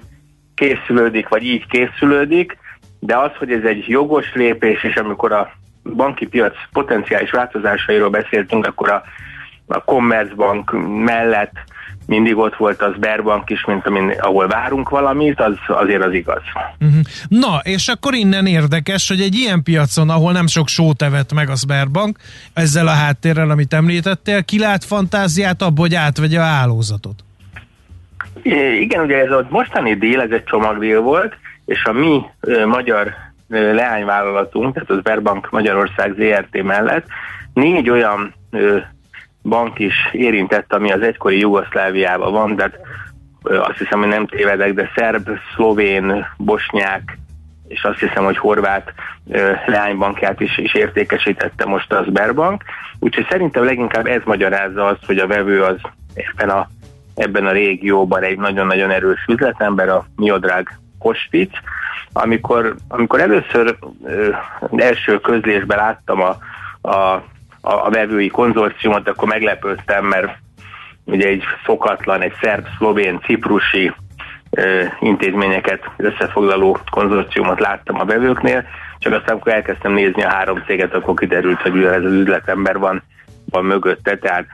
készülődik, vagy így készülődik, de az, hogy ez egy jogos lépés, és amikor a banki piac potenciális változásairól beszéltünk, akkor a, a Commerzbank mellett mindig ott volt az Sberbank is, mint amin, ahol várunk valamit, az azért az igaz. Uh-huh. Na, és akkor innen érdekes, hogy egy ilyen piacon, ahol nem sok sót evett meg a Sberbank, ezzel a háttérrel, amit említettél, kilát fantáziát abból, hogy átvegye a hálózatot? Igen, ugye ez a mostani díl, ez egy csomagdíl volt, és a mi ö, magyar ö, leányvállalatunk, tehát az Sberbank Magyarország ZRT mellett négy olyan ö, bank is érintett, ami az egykori Jugoszláviában van, de azt hiszem, hogy nem tévedek, de szerb, szlovén, bosnyák, és azt hiszem, hogy horvát leánybankját is, is értékesítette most az Sberbank. Úgyhogy szerintem leginkább ez magyarázza azt, hogy a vevő az ebben a, ebben a régióban egy nagyon-nagyon erős üzletember, a Miodrág Kospic. Amikor, amikor először ö, első közlésben láttam a, a a, a vevői konzorciumot, akkor meglepődtem, mert ugye egy szokatlan, egy szerb, szlovén, ciprusi ö, intézményeket összefoglaló konzorciumot láttam a vevőknél, csak aztán, amikor elkezdtem nézni a három céget, akkor kiderült, hogy ez az üzletember van, van mögötte, tehát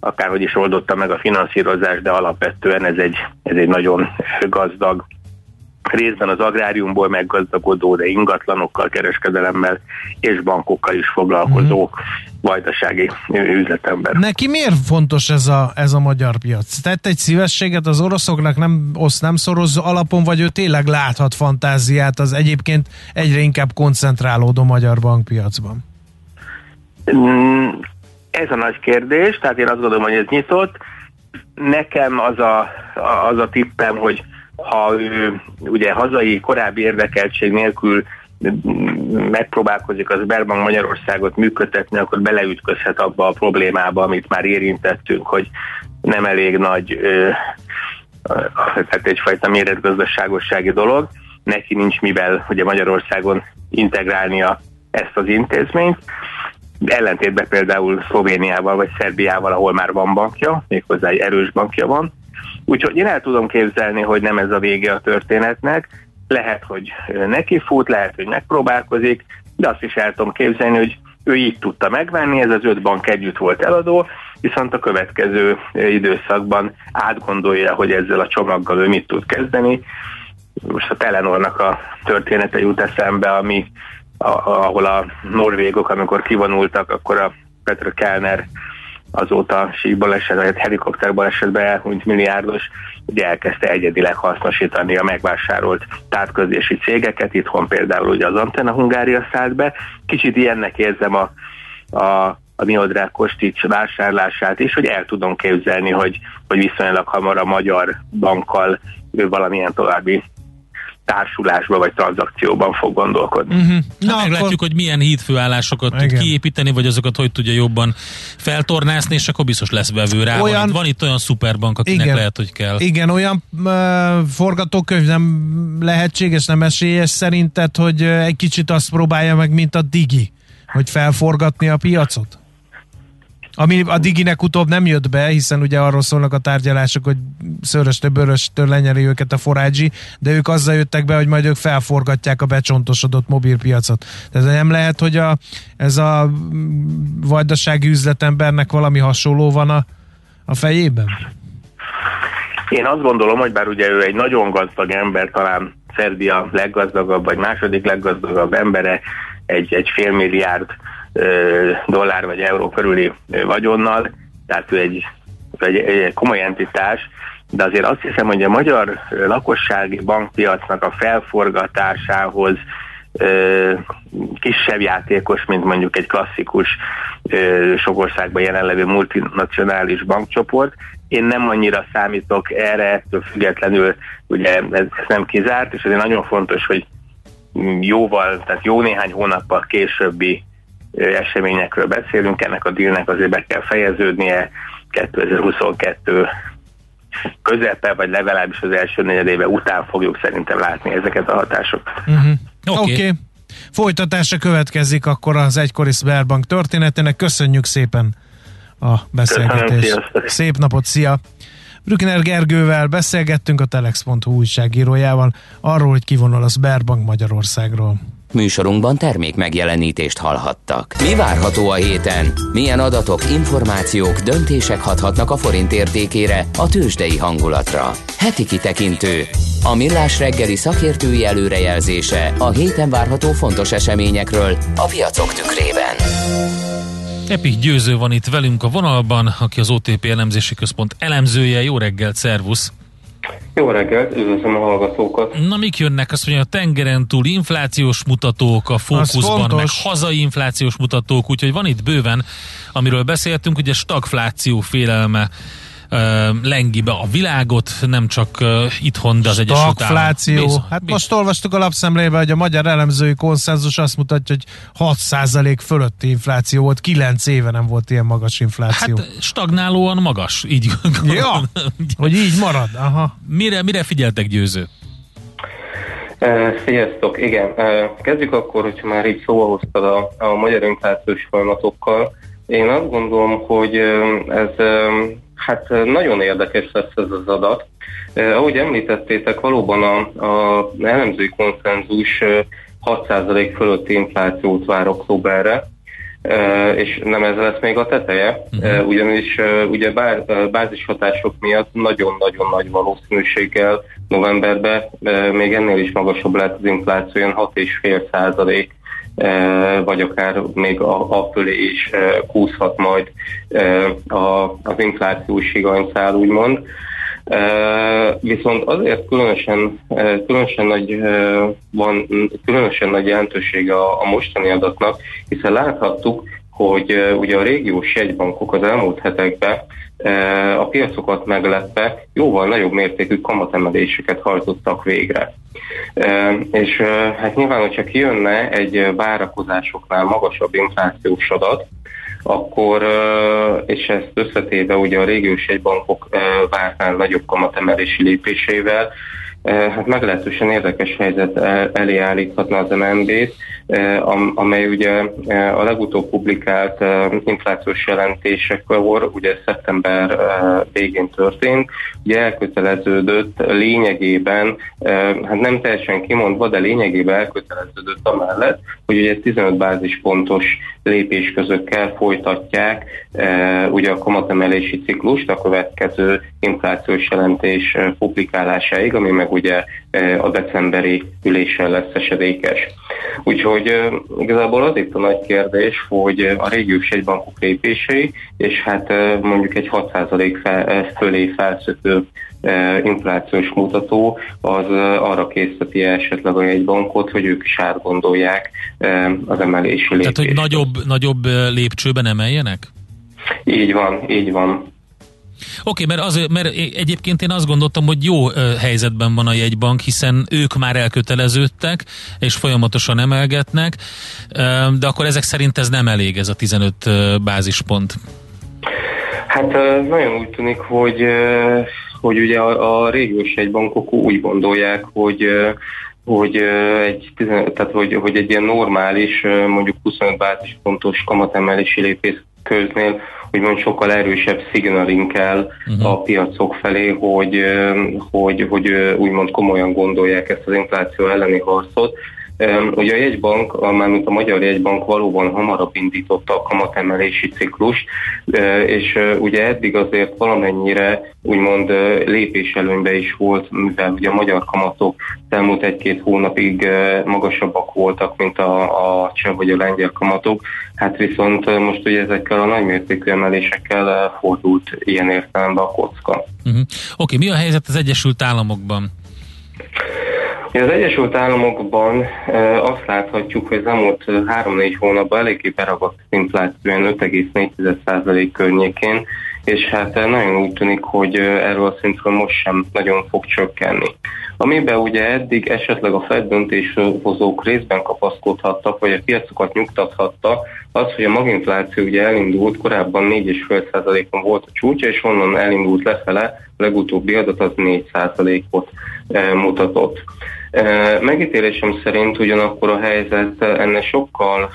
akárhogy is oldotta meg a finanszírozás, de alapvetően ez egy, ez egy nagyon gazdag részben az agráriumból meggazdagodó, de ingatlanokkal, kereskedelemmel és bankokkal is foglalkozó Mhm. Vajdasági üzletember. Neki miért fontos ez a, ez a magyar piac? Tett egy szívességet az oroszoknak, nem oszt, nem szoroz alapon, vagy ő tényleg láthat fantáziát az egyébként egyre inkább koncentrálódó magyar bankpiacban? Mm, Ez a nagy kérdés, tehát én azt gondolom, hogy ez nyitott. Nekem az a, az a tippem, hogy ha ő ugye hazai korábbi érdekeltség nélkül megpróbálkozik az Sberbank Magyarországot működtetni, akkor beleütközhet abba a problémába, amit már érintettünk, hogy nem elég nagy, tehát egyfajta méretgazdaságossági dolog. Neki nincs mivel ugye Magyarországon integrálnia ezt az intézményt. Ellentétben például Szlovéniával vagy Szerbiával, ahol már van bankja, méghozzá egy erős bankja van. Úgyhogy én el tudom képzelni, hogy nem ez a vége a történetnek. Lehet, hogy neki fut, lehet, hogy megpróbálkozik, de azt is el tudom képzelni, hogy ő így tudta megvenni, ez az öt bank együtt volt eladó, viszont a következő időszakban átgondolja, hogy ezzel a csomaggal ő mit tud kezdeni. Most a Telenornak a története jut eszembe, ami a, ahol a norvégok, amikor kivonultak, akkor a Petr Kellner azóta síkbaleset, vagy helikopterbalesetben elhunyt milliárdos, ugye elkezdte egyedileg hasznosítani a megvásárolt távközlési cégeket, itthon például ugye az Antenna Hungária szállt be. Kicsit ilyennek érzem a, a a Niodrák Kostics vásárlását is, hogy el tudom képzelni, hogy, hogy viszonylag hamar a magyar bankkal valamilyen további társulásba vagy tranzakcióban fog gondolkodni. Uh-huh. Na, hát meglátjuk, hogy milyen hídfőállásokat tud kiépíteni, vagy azokat hogy tudja jobban feltornászni, és akkor biztos lesz vevő rá. Olyan- Van, itt, van itt olyan szuperbank, akinek Igen. lehet, hogy kell. Igen, olyan uh, forgatókönyv nem lehetséges, nem esélyes szerinted, hogy ö, egy kicsit azt próbálja meg, mint a Digi, hogy felforgatni a piacot? Ami a Diginek utóbb nem jött be, hiszen ugye arról szólnak a tárgyalások, hogy szöröstől bőröstől lenyeli őket a forágyi, de ők azzal jöttek be, hogy majd ők felforgatják a becsontosodott mobilpiacot. Tehát nem lehet, hogy a, ez a mm, vajdasági üzletembernek valami hasonló van a, a fejében? Én azt gondolom, hogy bár ugye ő egy nagyon gazdag ember, talán Szerbia leggazdagabb, vagy második leggazdagabb embere, egy, egy fél milliárd dollár vagy euró körüli vagyonnal, tehát ő egy, egy, egy komoly entitás, de azért azt hiszem, hogy a magyar lakossági bankpiacnak a felforgatásához kisebb játékos, mint mondjuk egy klasszikus ö, sok országban jelenlevő multinacionális bankcsoport. Én nem annyira számítok erre, ettől függetlenül ugye ez, nem kizárt, és ezért nagyon fontos, hogy jóval, tehát jó néhány hónappal későbbi eseményekről beszélünk, ennek a dílnek azért be kell fejeződnie 2022 közepe, vagy legalábbis az első negyedéve után fogjuk szerintem látni ezeket a hatásokat. Uh-huh. Oké. Oké. Okay. Folytatása következik akkor az egykori Sberbank történetének. Köszönjük szépen a beszélgetést. Szép napot, szia! Brückner Gergővel beszélgettünk a Telex.hu újságírójával arról, hogy kivonul a Sberbank Magyarországról. Műsorunkban termék megjelenítést hallhattak. Mi várható a héten? Milyen adatok, információk, döntések hathatnak a forint értékére, a tőzsdei hangulatra? Heti kitekintő. A millás reggeli szakértői előrejelzése a héten várható fontos eseményekről a piacok tükrében. Epik Győző van itt velünk a vonalban, aki az OTP elemzési központ elemzője. Jó reggelt, szervusz! Jó reggelt, üdvözlöm a hallgatókat. Na, mik jönnek? Azt mondja, a tengeren túl inflációs mutatók a fókuszban, meg hazai inflációs mutatók, úgyhogy van itt bőven, amiről beszéltünk, ugye stagfláció félelme ö, lengi be a világot, nem csak itthon, de az Egyesült Államok. Stagfláció. Bizony, Hát bizony. most olvastuk a lapszemlébe, hogy a magyar elemzői konszenzus azt mutatja, hogy 6% fölötti infláció volt, 9 éve nem volt ilyen magas infláció. Hát stagnálóan magas, így ja, hogy így marad. Aha. mire, mire figyeltek győző? Sziasztok, igen. Kezdjük akkor, hogyha már így szóba hoztad a, a magyar inflációs folyamatokkal. Én azt gondolom, hogy ez hát nagyon érdekes lesz ez az adat. E, Ahogy említettétek, valóban a, a elemzői konszenzus e, 6% fölötti inflációt vár októberre. és nem ez lesz még a teteje, uh-huh. ugyanis ugye bázishatások miatt nagyon-nagyon nagy valószínűséggel novemberben még ennél is magasabb lehet az infláció, 6,5 százalék vagy akár még a, a fölé is kúszhat majd az inflációs higanyszál, úgymond. Viszont azért különösen, különösen nagy van, különösen nagy jelentősége a, a mostani adatnak, hiszen láthattuk, hogy ugye a régiós jegybankok az elmúlt hetekben a piacokat meglepve jóval nagyobb mértékű kamatemeléseket hajtottak végre. És hát nyilván, hogyha kijönne egy várakozásoknál magasabb inflációs adat, akkor, és ezt összetéve ugye a régiós egybankok vártnál nagyobb kamatemelési lépésével, hát meglehetősen érdekes helyzet elé állíthatna az MNB-t, amely ugye a legutóbb publikált inflációs jelentésekor, ugye szeptember végén történt, ugye elköteleződött lényegében, hát nem teljesen kimondva, de lényegében elköteleződött amellett, hogy ugye 15 bázispontos lépésközökkel folytatják ugye a kamatemelési ciklust a következő inflációs jelentés publikálásáig, ami meg ugye a decemberi üléssel lesz esedékes. Úgyhogy igazából az itt a nagy kérdés, hogy a régiós egybankok lépései, és hát mondjuk egy 6% fel, fölé felszökő inflációs mutató, az arra készíteti esetleg a jegybankot, hogy ők is átgondolják az emelési lépést. Tehát, hogy nagyobb, nagyobb lépcsőben emeljenek? Így van, így van. Oké, okay, mert, az, mert egyébként én azt gondoltam, hogy jó helyzetben van a jegybank, hiszen ők már elköteleződtek, és folyamatosan emelgetnek, de akkor ezek szerint ez nem elég, ez a 15 bázispont. Hát nagyon úgy tűnik, hogy, hogy ugye a, a régiós jegybankok úgy gondolják, hogy hogy egy, tehát hogy, hogy egy ilyen normális, mondjuk 25 bázispontos kamatemelési lépés köznél úgymond sokkal erősebb szignaling kell uh-huh. a piacok felé, hogy, hogy, hogy úgymond komolyan gondolják ezt az infláció elleni harcot. Ugye a jegybank, mármint a Magyar Jegybank valóban hamarabb indította a kamatemelési ciklust, és ugye eddig azért valamennyire úgymond lépéselőnybe is volt, mivel ugye a magyar kamatok elmúlt egy-két hónapig magasabbak voltak, mint a, a cseh vagy a lengyel kamatok, hát viszont most ugye ezekkel a nagymértékű emelésekkel fordult ilyen értelemben a kocka. Uh-huh. Oké, okay, mi a helyzet az Egyesült Államokban? Az Egyesült Államokban azt láthatjuk, hogy az elmúlt 3-4 hónapban eléggé beragadt infláció 5,4% környékén, és hát nagyon úgy tűnik, hogy erről a szintről most sem nagyon fog csökkenni. Amiben ugye eddig esetleg a Fed döntéshozók részben kapaszkodhattak, vagy a piacokat nyugtathatta, az, hogy a maginfláció ugye elindult, korábban 4,5%-on volt a csúcsa, és onnan elindult lefele, a legutóbbi adat az 4%-ot mutatott. Megítélésem szerint ugyanakkor a helyzet ennek sokkal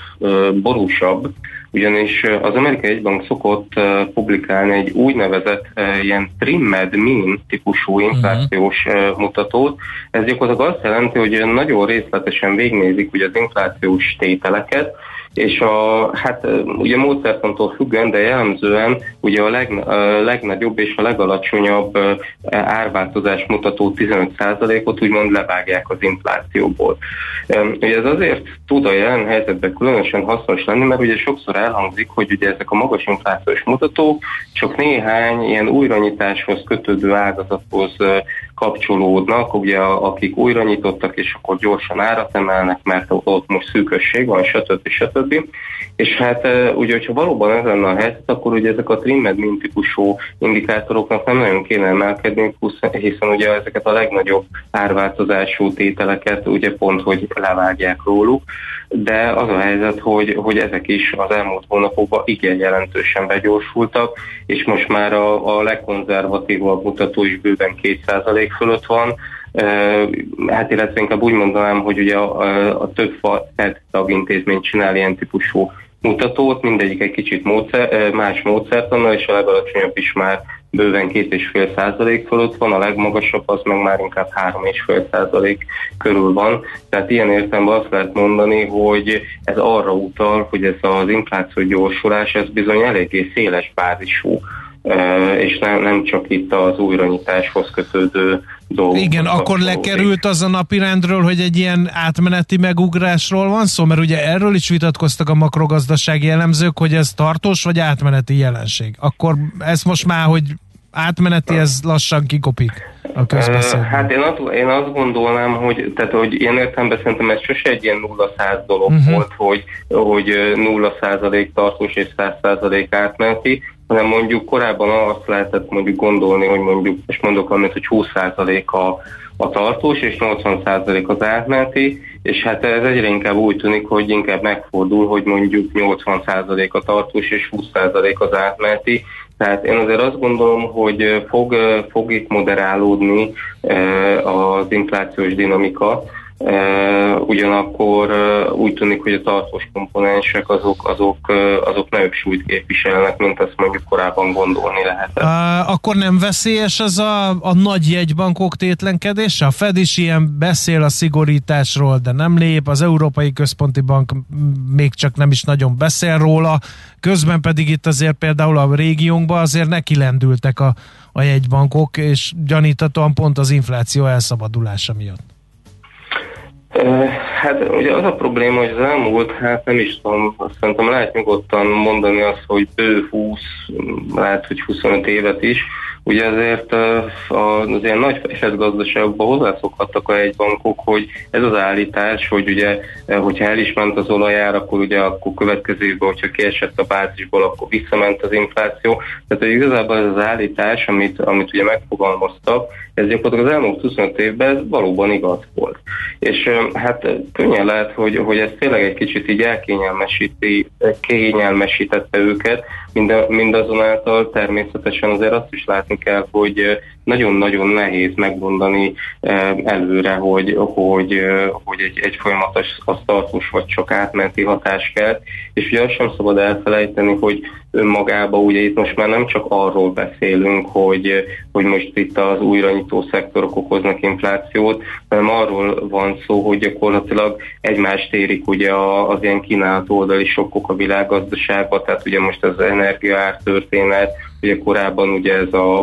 borúsabb, ugyanis az Amerikai Egybank szokott publikálni egy úgynevezett ilyen trimmed mean típusú mhm. inflációs mutatót. Ez gyakorlatilag azt jelenti, hogy nagyon részletesen végnézik ugye az inflációs tételeket, és a, hát ugye módszertantól függően, de jellemzően ugye a, leg, a legnagyobb és a legalacsonyabb árváltozás mutató 15%-ot úgymond levágják az inflációból. Ugye ez azért tud a jelen helyzetben különösen hasznos lenni, mert ugye sokszor elhangzik, hogy ugye ezek a magas inflációs mutatók csak néhány ilyen újranyitáshoz kötődő ágazathoz kapcsolódnak, ugye akik újra nyitottak, és akkor gyorsan árat emelnek, mert ott most szűkösség van, stb. stb. És hát ugye, hogyha valóban ez lenne a helyzet, akkor ugye ezek a trimmed mint típusú indikátoroknak nem nagyon kéne emelkedni, hiszen ugye ezeket a legnagyobb árváltozású tételeket ugye pont, hogy levágják róluk, de az a helyzet, hogy, hogy ezek is az elmúlt hónapokban igen jelentősen begyorsultak, és most már a, a legkonzervatívabb mutató is bőven 2% fölött van, Hát illetve inkább úgy mondanám, hogy ugye a, a, több FED tagintézmény csinál ilyen típusú mutatót, mindegyik egy kicsit módszer, más módszertannal, és a legalacsonyabb is már bőven 2,5 százalék fölött van, a legmagasabb az meg már inkább 3,5 százalék körül van. Tehát ilyen értelemben azt lehet mondani, hogy ez arra utal, hogy ez az infláció gyorsulás, ez bizony eléggé széles bázisú és nem, nem csak itt az újranyitáshoz kötődő dolgok. Igen, akkor lekerült az a napirendről, hogy egy ilyen átmeneti megugrásról van szó, mert ugye erről is vitatkoztak a makrogazdasági elemzők, hogy ez tartós vagy átmeneti jelenség. Akkor ez most már, hogy átmeneti, ez lassan kikopik a közbeszédben. Hát én azt, én azt gondolnám, hogy, tehát, hogy én értelemben szerintem ez sose egy ilyen 0-100 dolog uh-huh. volt, hogy, hogy 0% tartós és 100% átmeneti, hanem mondjuk korábban azt lehetett mondjuk gondolni, hogy mondjuk, és mondok amit, hogy 20% a, a tartós, és 80% az átmeneti, és hát ez egyre inkább úgy tűnik, hogy inkább megfordul, hogy mondjuk 80% a tartós, és 20% az átmeneti, tehát én azért azt gondolom, hogy fog, fog itt moderálódni az inflációs dinamika, ugyanakkor úgy tűnik, hogy a tartós komponensek azok, azok, azok nagyobb súlyt képviselnek, mint azt mondjuk korábban gondolni lehetett. Akkor nem veszélyes ez a, a nagy jegybankok tétlenkedése? A Fed is ilyen beszél a szigorításról, de nem lép, az Európai Központi Bank még csak nem is nagyon beszél róla, közben pedig itt azért például a régiónkban azért neki lendültek a, a jegybankok, és gyanítatóan pont az infláció elszabadulása miatt. Hát ugye az a probléma, hogy az elmúlt, hát nem is tudom, azt szerintem lehet nyugodtan mondani azt, hogy bő 20, lehet, hogy 25 évet is, Ugye azért az ilyen nagy esetgazdaságokban hozzászokhattak a egybankok, hogy ez az állítás, hogy ugye, hogyha el is ment az olajár, akkor ugye akkor következő évben, hogyha kiesett a bázisból, akkor visszament az infláció. Tehát hogy igazából ez az állítás, amit, amit ugye megfogalmaztak, ez gyakorlatilag az elmúlt 25 évben valóban igaz volt. És hát könnyen lehet, hogy, hogy ez tényleg egy kicsit így elkényelmesíti, őket, mindazonáltal természetesen azért azt is látni kell, hogy nagyon-nagyon nehéz megmondani előre, hogy, hogy, hogy egy, egy folyamatos az tartós vagy csak átmenti hatás kell, és ugye azt sem szabad elfelejteni, hogy önmagában ugye itt most már nem csak arról beszélünk, hogy, hogy most itt az újranyitó szektorok okoznak inflációt, hanem arról van szó, hogy gyakorlatilag egymást érik ugye az ilyen kínálat oldali sokkok a világgazdaságban, tehát ugye most az energiaár történet, ugye korábban ugye ez a,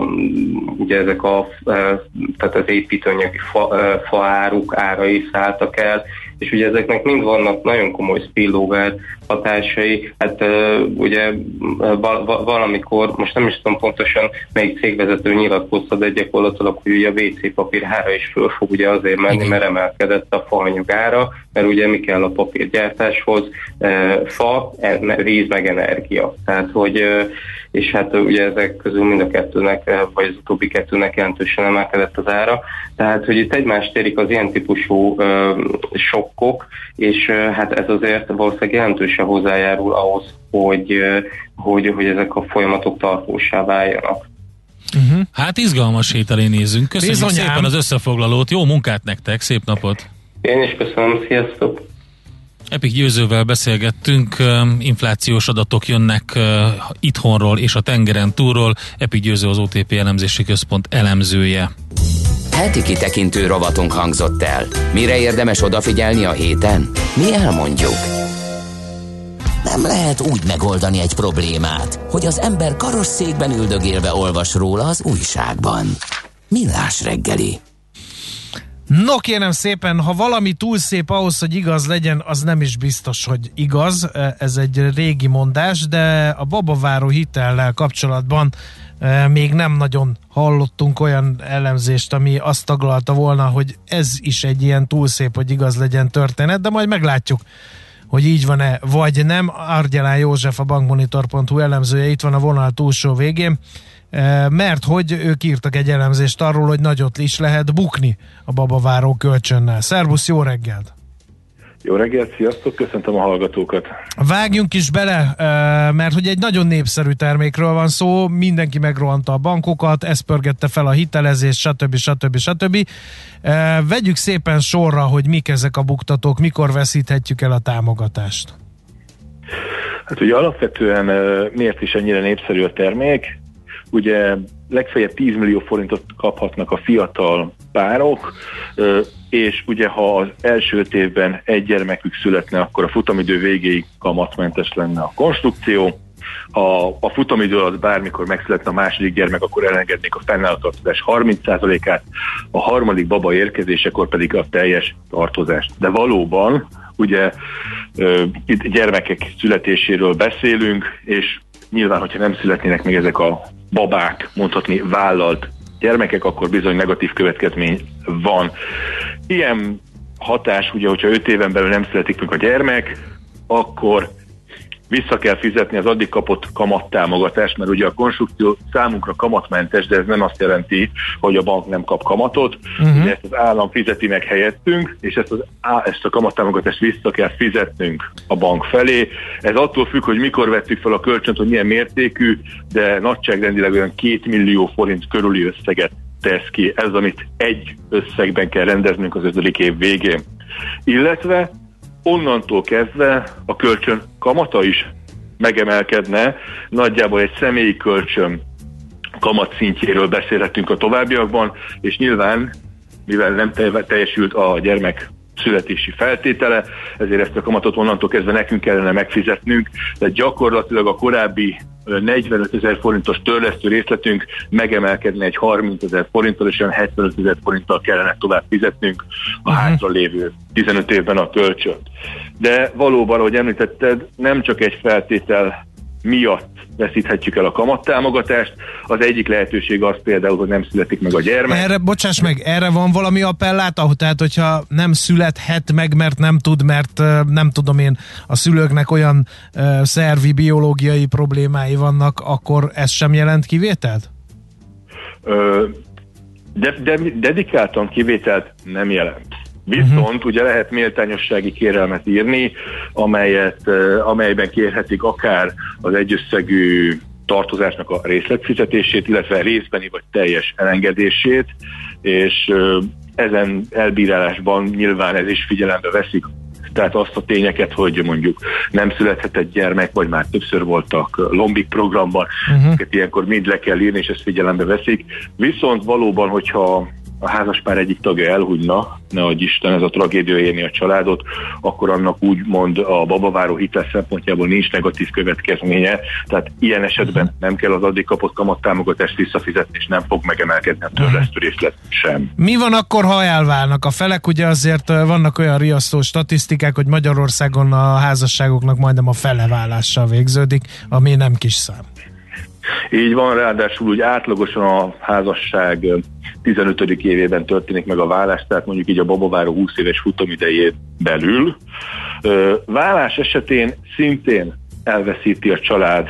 ugye ezek a, tehát az építőanyagi fa, faáruk árai szálltak el, és ugye ezeknek mind vannak nagyon komoly spillover hatásai. Hát uh, ugye val- valamikor, most nem is tudom pontosan melyik cégvezető nyilatkozta, de gyakorlatilag, hogy ugye a WC papír ára is föl fog ugye azért menni, mert emelkedett a faanyag ára, mert ugye mi kell a papírgyártáshoz? Fa, e- víz meg energia. Tehát, hogy és hát ugye ezek közül mind a kettőnek, vagy az utóbbi kettőnek jelentősen emelkedett az ára. Tehát, hogy itt egymást érik az ilyen típusú sokkok, és hát ez azért valószínűleg jelentősen hozzájárul ahhoz, hogy, hogy, hogy ezek a folyamatok tartósá váljanak. Uh-huh. Hát izgalmas hételé nézünk. Köszönjük Bizonyám. szépen az összefoglalót, jó munkát nektek, szép napot! Én is köszönöm, sziasztok! Epik Győzővel beszélgettünk, inflációs adatok jönnek itthonról és a tengeren túlról. Epik Győző az OTP elemzési központ elemzője. Heti kitekintő rovatunk hangzott el. Mire érdemes odafigyelni a héten? Mi elmondjuk. Nem lehet úgy megoldani egy problémát, hogy az ember karosszékben üldögélve olvas róla az újságban. Millás reggeli. No kérem szépen, ha valami túl szép ahhoz, hogy igaz legyen, az nem is biztos, hogy igaz. Ez egy régi mondás, de a babaváró hitellel kapcsolatban e, még nem nagyon hallottunk olyan elemzést, ami azt taglalta volna, hogy ez is egy ilyen túl szép, hogy igaz legyen történet, de majd meglátjuk hogy így van-e, vagy nem. Argyelán József, a bankmonitor.hu elemzője itt van a vonal túlsó végén mert hogy ők írtak egy elemzést arról, hogy nagyot is lehet bukni a babaváró kölcsönnel. Szervusz, jó reggelt! Jó reggelt, sziasztok, köszöntöm a hallgatókat. Vágjunk is bele, mert hogy egy nagyon népszerű termékről van szó, mindenki megrohanta a bankokat, ez pörgette fel a hitelezést, stb. stb. stb. Vegyük szépen sorra, hogy mik ezek a buktatók, mikor veszíthetjük el a támogatást. Hát ugye alapvetően miért is ennyire népszerű a termék? Ugye legfeljebb 10 millió forintot kaphatnak a fiatal párok, és ugye ha az első öt évben egy gyermekük születne, akkor a futamidő végéig kamatmentes lenne a konstrukció. Ha a futamidő alatt bármikor megszületne a második gyermek, akkor elengednék a fennálló tartozás 30%-át, a harmadik baba érkezésekor pedig a teljes tartozást. De valóban, ugye itt gyermekek születéséről beszélünk, és nyilván, hogyha nem születnének még ezek a babák, mondhatni vállalt gyermekek, akkor bizony negatív következmény van. Ilyen hatás, ugye, hogyha 5 éven belül nem születik meg a gyermek, akkor vissza kell fizetni az addig kapott kamattámogatást, mert ugye a konstrukció számunkra kamatmentes, de ez nem azt jelenti, hogy a bank nem kap kamatot, uh-huh. de ezt az állam fizeti meg helyettünk, és ezt, az, ezt a kamattámogatást vissza kell fizetnünk a bank felé. Ez attól függ, hogy mikor vettük fel a kölcsönt, hogy milyen mértékű, de nagyságrendileg olyan két millió forint körüli összeget tesz ki. Ez, amit egy összegben kell rendeznünk az ötödik év végén. Illetve onnantól kezdve a kölcsön kamata is megemelkedne, nagyjából egy személyi kölcsön kamat szintjéről beszélhetünk a továbbiakban, és nyilván, mivel nem teljesült a gyermek születési feltétele, ezért ezt a kamatot onnantól kezdve nekünk kellene megfizetnünk, de gyakorlatilag a korábbi 45 ezer forintos törlesztő részletünk megemelkedne egy 30 ezer forinttal, és olyan 75 ezer forinttal kellene tovább fizetnünk a uh-huh. hátra lévő 15 évben a kölcsönt. De valóban, ahogy említetted, nem csak egy feltétel miatt veszíthetjük el a kamattámogatást. Az egyik lehetőség az például, hogy nem születik meg a gyermek. Erre, bocsáss meg, erre van valami appellát, tehát, hogyha nem születhet meg, mert nem tud, mert nem tudom én, a szülőknek olyan uh, szervi, biológiai problémái vannak, akkor ez sem jelent kivételt? Ö, de, de, dedikáltan kivételt nem jelent. Viszont uh-huh. ugye lehet méltányossági kérelmet írni, amelyet, amelyben kérhetik akár az egyösszegű tartozásnak a részletfizetését, illetve részbeni vagy teljes elengedését, és ezen elbírálásban nyilván ez is figyelembe veszik tehát azt a tényeket, hogy mondjuk nem születhetett gyermek, vagy már többször voltak lombik programban, uh-huh. ilyenkor mind le kell írni, és ezt figyelembe veszik. Viszont valóban, hogyha a házaspár egyik tagja elhugyna, ne adj Isten, ez a tragédia érni a családot, akkor annak úgy mond a babaváró hitel szempontjából nincs negatív következménye, tehát ilyen esetben uh-huh. nem kell az addig kapott kamattámogatást visszafizetni, és nem fog megemelkedni a törlesztő részlet sem. Mi van akkor, ha elválnak a felek? Ugye azért vannak olyan riasztó statisztikák, hogy Magyarországon a házasságoknak majdnem a fele válással végződik, ami nem kis szám. Így van, ráadásul úgy átlagosan a házasság 15. évében történik meg a vállás, tehát mondjuk így a babaváró 20 éves futamidejét belül. Vállás esetén szintén elveszíti a család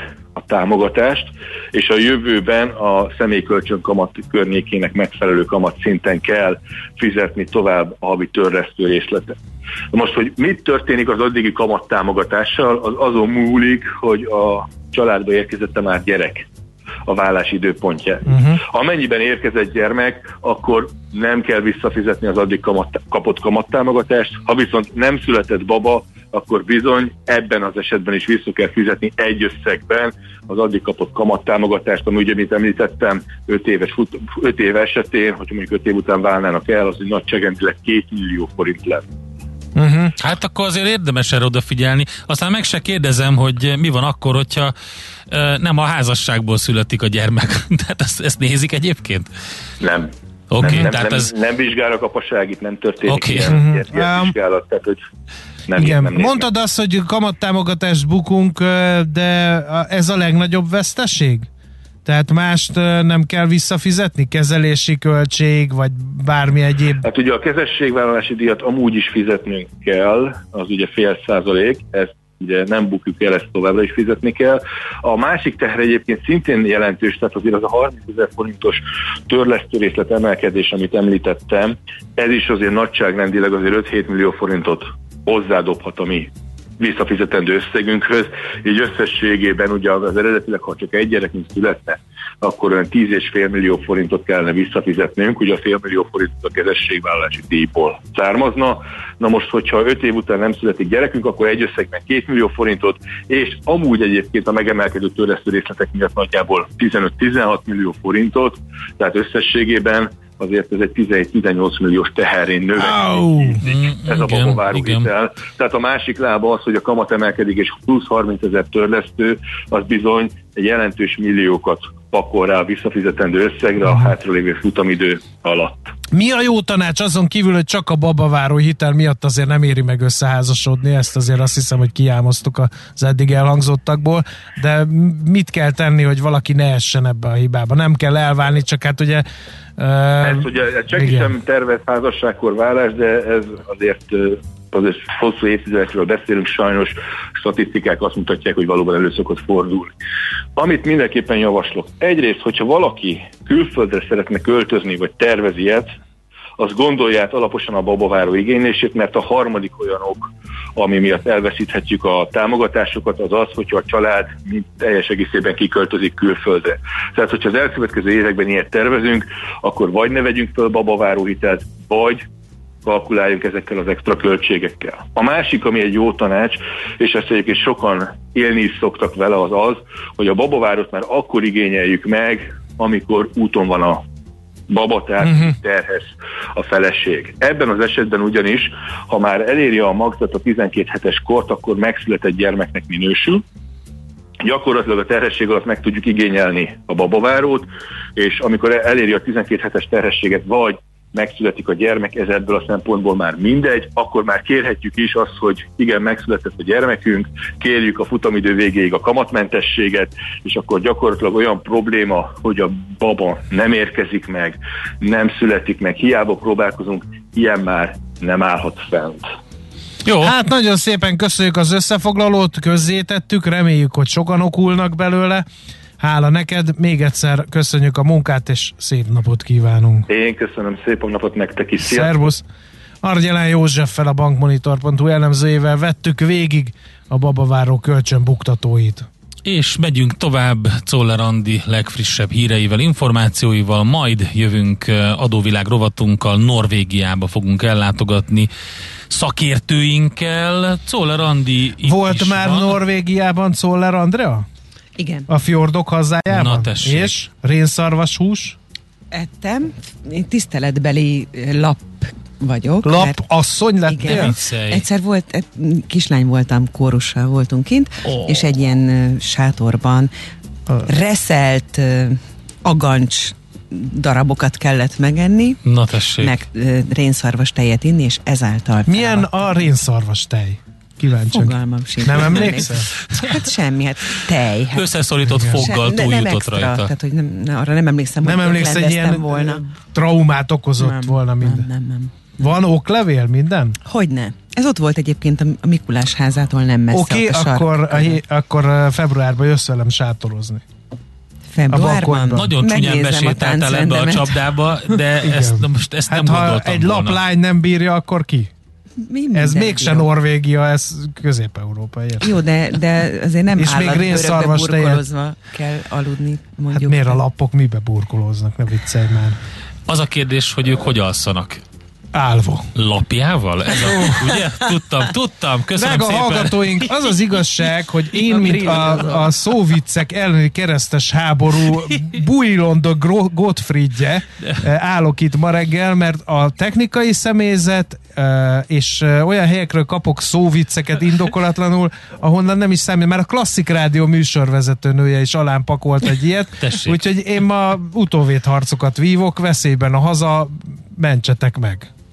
támogatást, és a jövőben a személykölcsön kamat környékének megfelelő kamat szinten kell fizetni tovább a havi törlesztő részletet. Most, hogy mit történik az addigi kamat támogatással, az azon múlik, hogy a családba érkezette már gyerek a vállás időpontja. Uh-huh. Amennyiben érkezett gyermek, akkor nem kell visszafizetni az addig kamat, kapott kamattámogatást, ha viszont nem született baba, akkor bizony ebben az esetben is vissza kell fizetni egy összegben az addig kapott kamattámogatást, ami ugye, mint említettem, 5 éves, 5 év esetén, hogyha mondjuk 5 év után válnának el, az egy nagyságrendileg 2 millió forint lett. Uh-huh. Hát akkor azért érdemes erre odafigyelni. Aztán meg se kérdezem, hogy mi van akkor, hogyha uh, nem a házasságból születik a gyermek. tehát ezt, ezt nézik egyébként? Nem. Oké, okay, nem, tehát nem, ez... nem vizsgálok apaság, itt nem történik okay. ilyen, uh-huh. ilyen, ilyen vizsgálat, tehát hogy nem, Igen, nem mondtad azt, hogy kamattámogatást bukunk, de ez a legnagyobb veszteség? Tehát mást nem kell visszafizetni? Kezelési költség, vagy bármi egyéb? Hát ugye a kezességvállalási díjat amúgy is fizetnünk kell, az ugye fél százalék, ezt ugye nem bukjuk el, ezt továbbra is fizetni kell. A másik teher egyébként szintén jelentős, tehát azért az a 30 ezer forintos részlet emelkedés, amit említettem, ez is azért nagyságrendileg azért 5-7 millió forintot hozzádobhat a mi visszafizetendő összegünkhöz, így összességében ugye az eredetileg, ha csak egy gyerekünk születne, akkor olyan 10,5 millió forintot kellene visszafizetnünk, ugye a fél millió forintot a kezességvállalási díjból származna. Na most, hogyha 5 év után nem születik gyerekünk, akkor egy összegben 2 millió forintot, és amúgy egyébként a megemelkedő törlesztő részletek miatt nagyjából 15-16 millió forintot, tehát összességében azért ez egy 11-18 milliós teherén növekszik. Ez a babaváró hitel. Tehát a másik lába az, hogy a kamat emelkedik, és plusz 30 ezer törlesztő, az bizony egy jelentős milliókat pakol rá a visszafizetendő összegre a hátralévő futamidő alatt. Mi a jó tanács azon kívül, hogy csak a babaváró hitel miatt azért nem éri meg összeházasodni, ezt azért azt hiszem, hogy kiámoztuk az eddig elhangzottakból, de mit kell tenni, hogy valaki ne essen ebbe a hibába? Nem kell elválni, csak hát ugye... Uh, Ez ugye csak igen. sem tervez házasságkor válás, de ez azért azért hosszú évtizedekről beszélünk, sajnos statisztikák azt mutatják, hogy valóban elő szokott fordulni. Amit mindenképpen javaslok, egyrészt, hogyha valaki külföldre szeretne költözni, vagy tervez ilyet, az gondolja át alaposan a babaváró igénylését, mert a harmadik olyan ok, ami miatt elveszíthetjük a támogatásokat, az az, hogyha a család mind teljes egészében kiköltözik külföldre. Tehát, hogyha az elkövetkező években ilyet tervezünk, akkor vagy ne vegyünk föl babaváró hitelt, vagy kalkuláljunk ezekkel az extra költségekkel. A másik, ami egy jó tanács, és ezt egyébként sokan élni is szoktak vele, az az, hogy a babavárot már akkor igényeljük meg, amikor úton van a baba, tehát uh-huh. terhes a feleség. Ebben az esetben ugyanis, ha már eléri a magzat a 12 hetes kort, akkor megszületett gyermeknek minősül, gyakorlatilag a terhesség alatt meg tudjuk igényelni a babavárót, és amikor eléri a 12 hetes terhességet, vagy megszületik a gyermek, ez ebből a szempontból már mindegy, akkor már kérhetjük is azt, hogy igen, megszületett a gyermekünk, kérjük a futamidő végéig a kamatmentességet, és akkor gyakorlatilag olyan probléma, hogy a baba nem érkezik meg, nem születik meg, hiába próbálkozunk, ilyen már nem állhat fent. Jó, Hát nagyon szépen köszönjük az összefoglalót, közzétettük, reméljük, hogy sokan okulnak belőle. Hála neked, még egyszer köszönjük a munkát, és szép napot kívánunk. Én köszönöm szép napot nektek is. Sziasztok! Szervusz! Argyelán Józseffel a bankmonitor.hu elemzőjével vettük végig a babaváró kölcsönbuktatóit. és megyünk tovább Czoller Andi legfrissebb híreivel, információival, majd jövünk adóvilág rovatunkkal, Norvégiába fogunk ellátogatni szakértőinkkel. Czoller Andi Volt már van. Norvégiában Czoller Andrea? Igen. A fjordok hazájában? Na, tessék. És rénszarvas hús? Ettem, én tiszteletbeli lap vagyok. Lap mert- asszony lettél? Igen. Viccelj. Egyszer volt, kislány voltam, kórussal voltunk kint, oh. és egy ilyen sátorban reszelt agancs darabokat kellett megenni, Na tessék. meg rénszarvas tejet inni, és ezáltal Milyen fel- a rénszarvas tej? Kíváncsi. Fogalmam sincs. Nem emlékszel? Hát semmi, hát tej. Hát Összeszorított Igen. foggal túl nem jutott extra, rajta. Tehát, hogy nem, ne, arra nem emlékszem, Nem hogy hogy öklendeztem ilyen volna. traumát okozott nem, volna minden? Nem, nem, nem. Van oklevél minden? Hogyne. Ez ott volt egyébként a, Mikulás házától nem messze. Oké, sark akkor, a, hé- akkor uh, februárban jössz velem sátorozni. Februárban. Nagyon csúnyán besétáltál ebbe a csapdába, de ezt, most ezt Hát nem ha gondoltam egy volna. laplány nem bírja, akkor ki? Mi Ez mégse jó. Norvégia, ez Közép-Európa. érted? Jó, de, de azért nem És még rénszarvas tejet. burkolozva kell aludni, Hát mondjuk. miért a lapok mibe burkolóznak, ne viccelj már. Az a kérdés, hogy ők hogy alszanak. Állva. Lapjával? Ez a, ugye? Tudtam, tudtam. Köszönöm Drága szépen. hallgatóink, az az igazság, hogy én, A mint a, a szóviccek elleni keresztes háború Gro- Gottfriedje eh, állok itt ma reggel, mert a technikai személyzet eh, és eh, olyan helyekről kapok szóvicceket indokolatlanul, ahonnan nem is számít, mert a klasszik rádió műsorvezető nője is alám pakolt egy ilyet, Tessék. úgyhogy én ma utóvét harcokat vívok, veszélyben a haza, mentsetek meg.